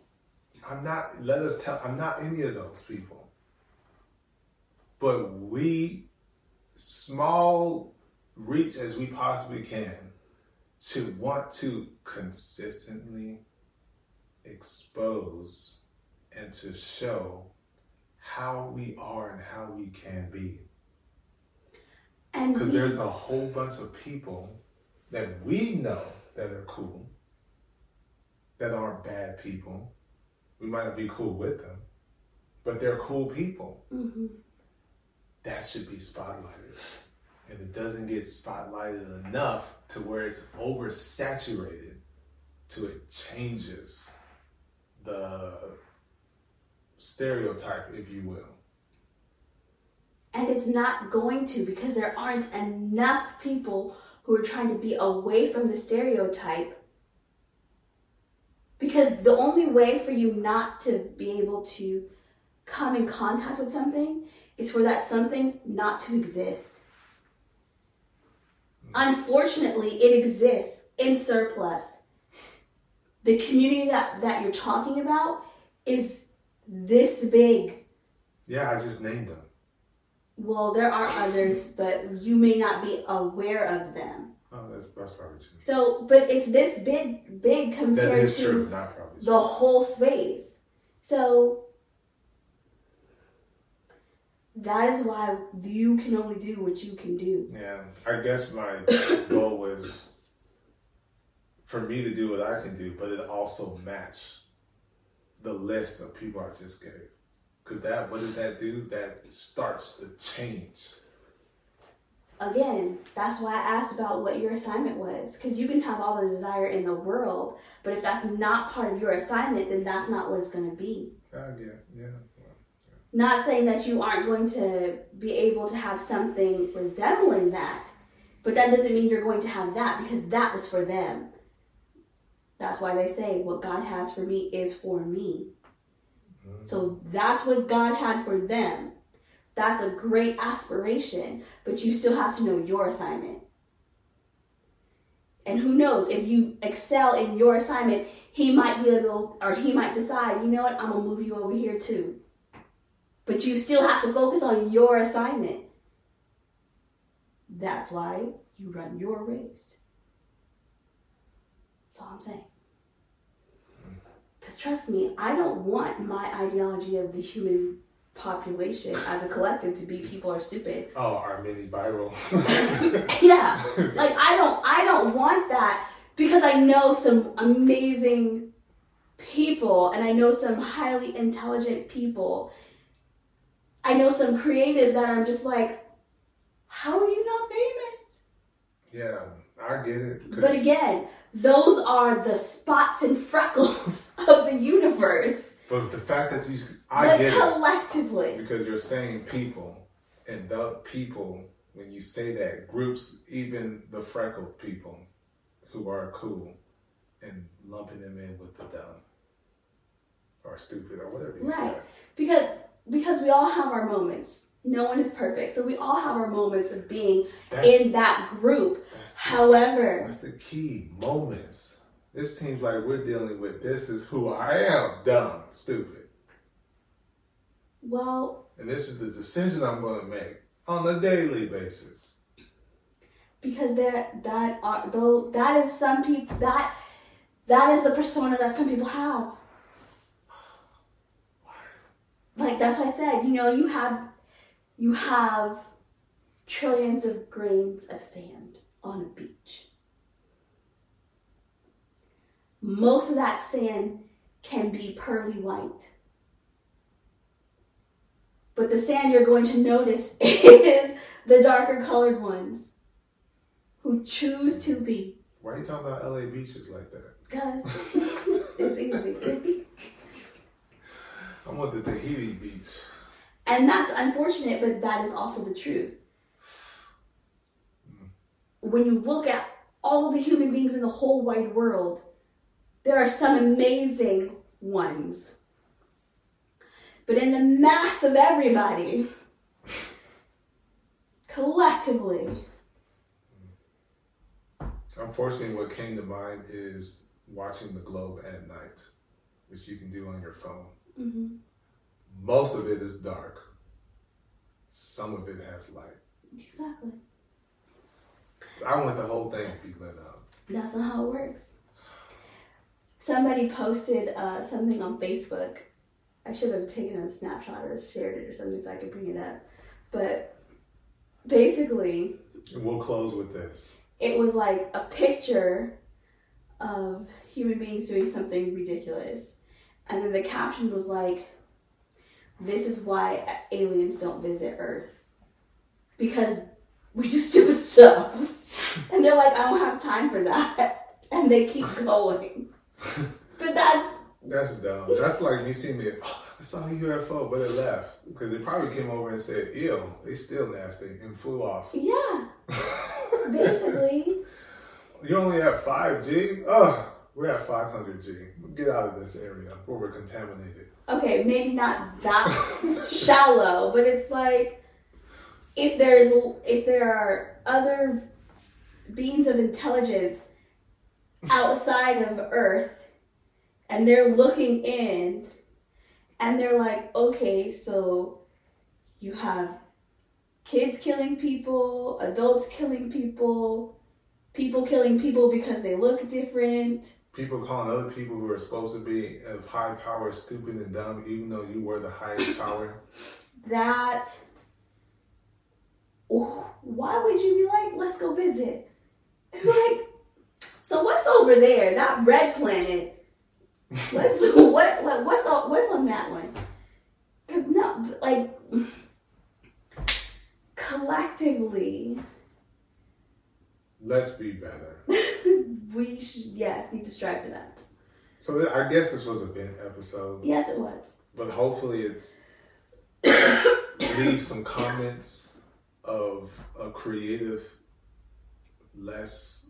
I'm not, let us tell, I'm not any of those people. But we, small reach as we possibly can, should want to consistently expose and to show how we are and how we can be. Because there's a whole bunch of people that we know that are cool, that aren't bad people. We might not be cool with them, but they're cool people. Mhm. That should be spotlighted. And it doesn't get spotlighted enough to where it's oversaturated to it changes the stereotype, if you will. And it's not going to because there aren't enough people who are trying to be away from the stereotype. Because the only way for you not to be able to come in contact with something is for that something not to exist. Unfortunately, it exists in surplus. The community that, that you're talking about is this big. Yeah, I just named them. Well, there are others, but you may not be aware of them. Oh, that's, that's probably true. So, but it's this big, big compared is to true, not probably the whole space. So, that is why you can only do what you can do. Yeah, I guess my goal was for me to do what I can do, but it also match the list of people I just gave. Because that, what does that do? That starts the change. Again, that's why I asked about what your assignment was. Because you can have all the desire in the world, but if that's not part of your assignment, then that's not what it's going to be. I get, yeah. Not saying that you aren't going to be able to have something resembling that, but that doesn't mean you're going to have that because that was for them. That's why they say what God has for me is for me. Mm-hmm. So that's what God had for them. That's a great aspiration, but you still have to know your assignment. And who knows, if you excel in your assignment, he might be able, or he might decide, you know what, I'm gonna move you over here too. But you still have to focus on your assignment. That's why you run your race. That's all I'm saying. Because trust me, I don't want my ideology of the human population as a collective to be people are stupid. Oh, our mini viral. yeah. Like I don't I don't want that because I know some amazing people and I know some highly intelligent people. I know some creatives that I'm just like, how are you not famous? yeah, I get it. But again, those are the spots and freckles of the universe. but the fact that you, I But get it. collectively. Because you're saying people, and the people, when you say that, groups, even the freckled people who are cool, and lumping them in with the dumb or stupid or whatever you Right. say. Because because we all have our moments. No one is perfect. So we all have our moments of being That's, in that group. that's, the, However, that's the key moments. This seems like we're dealing with this is who I am, dumb, stupid. well, And this is the decision I'm going to make on a daily basis. because that that are though that is some people that that is the persona that some people have. Like that's what I said. You know, you have you have trillions of grains of sand on a beach. Most of that sand can be pearly white. But the sand you're going to notice is the darker colored ones who choose to be. Why are you talking about LA beaches like that? Because it's easy. I'm with the Tahiti beach. And that's unfortunate, but that is also the truth. Hmm. When you look at all the human beings in the whole wide world, there are some amazing ones. But in the mass of everybody, collectively, Unfortunately, what came to mind is watching the globe at night, which you can do on your phone. Mhm, Most of it is dark. Some of it has light. exactly. I want the whole thing to be lit up. That's not how it works. Somebody posted uh, something on Facebook. I should have taken a snapshot or shared it or something so I could bring it up. But basically, we'll close with this. it was like a picture of human beings doing something ridiculous. And then the caption was like, This is why aliens don't visit Earth. Because we just do stupid stuff. And they're like, I don't have time for that. And they keep going. But that's, That's dumb. That's like me seeing me. "Oh, I saw a UFO, but it left because it probably came over and said, "Ew, they still nasty," and flew off. yeah, basically. You only have five G. We're at five hundred G. Get out of this area before we're contaminated. okay, maybe not that shallow, but it's like if there's if there are other beings of intelligence outside of Earth and they're looking in and they're like, okay, so you have kids killing people, adults killing people, people killing people because they look different. People calling other people who are supposed to be of high power stupid and dumb, even though you were the highest power. that why would you be like let's go visit and like so what's over there that red planet Let's what, what what's on what's on that one? No, like collectively, Let's be better. we should yes need to strive for that. So th- I guess this was a big episode, Yes, it was. but hopefully it's leave some comments of a creative, less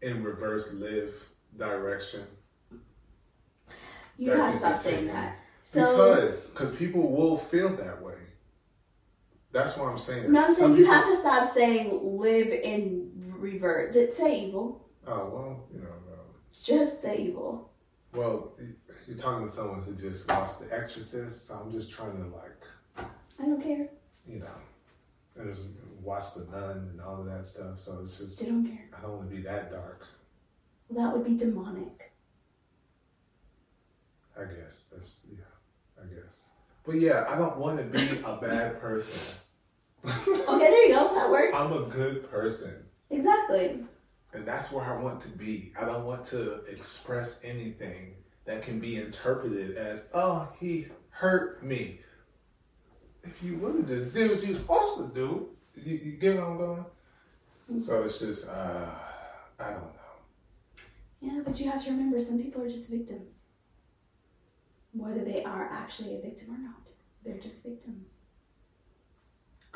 in reverse live direction. You That have to stop saying that. So because because people will feel that way. That's why I'm saying. that. no, I'm Some saying you people- have to stop saying live in revert. Did say evil. Oh well, you know. uh, Just say evil. Well, you're talking to someone who just watched The Exorcist, so I'm just trying to like, I don't care. you know, and just watch The Nun and all of that stuff. So it's just Still don't care. I don't want to be that dark. Well, that would be demonic. I guess that's yeah. I guess. But yeah, I don't want to be a bad person. Okay, there you go. That works. I'm a good person. Exactly. And that's where I want to be. I don't want to express anything that can be interpreted as, oh, he hurt me. If you would have just did what you were supposed to do, you, you get where I'm going? So it's just, uh, I don't know. Yeah, but you have to remember some people are just victims. Whether they are actually a victim or not, they're just victims.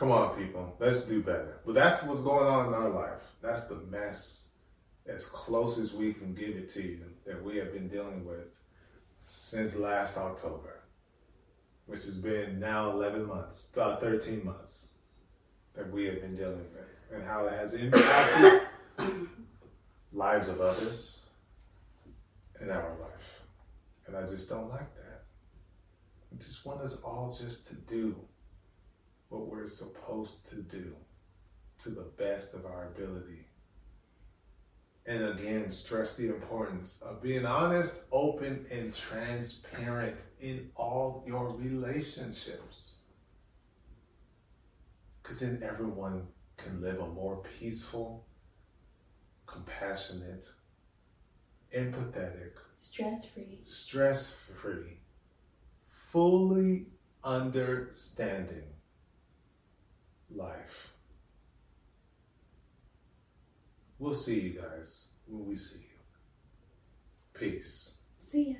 Come on, people. Let's do better. But that's what's going on in our life. That's the mess, as close as we can give it to you, that we have been dealing with since last October, which has been now 11 months, uh, 13 months that we have been dealing with, and how it has impacted lives of others and our life. And I just don't like that. I just want us all just to do what we're supposed to do to the best of our ability. And again, stress the importance of being honest, open, and transparent in all your relationships. Because then everyone can live a more peaceful, compassionate, empathetic, Stress free. stress free, fully understanding life. We'll see you guys when we see you. Peace. See ya.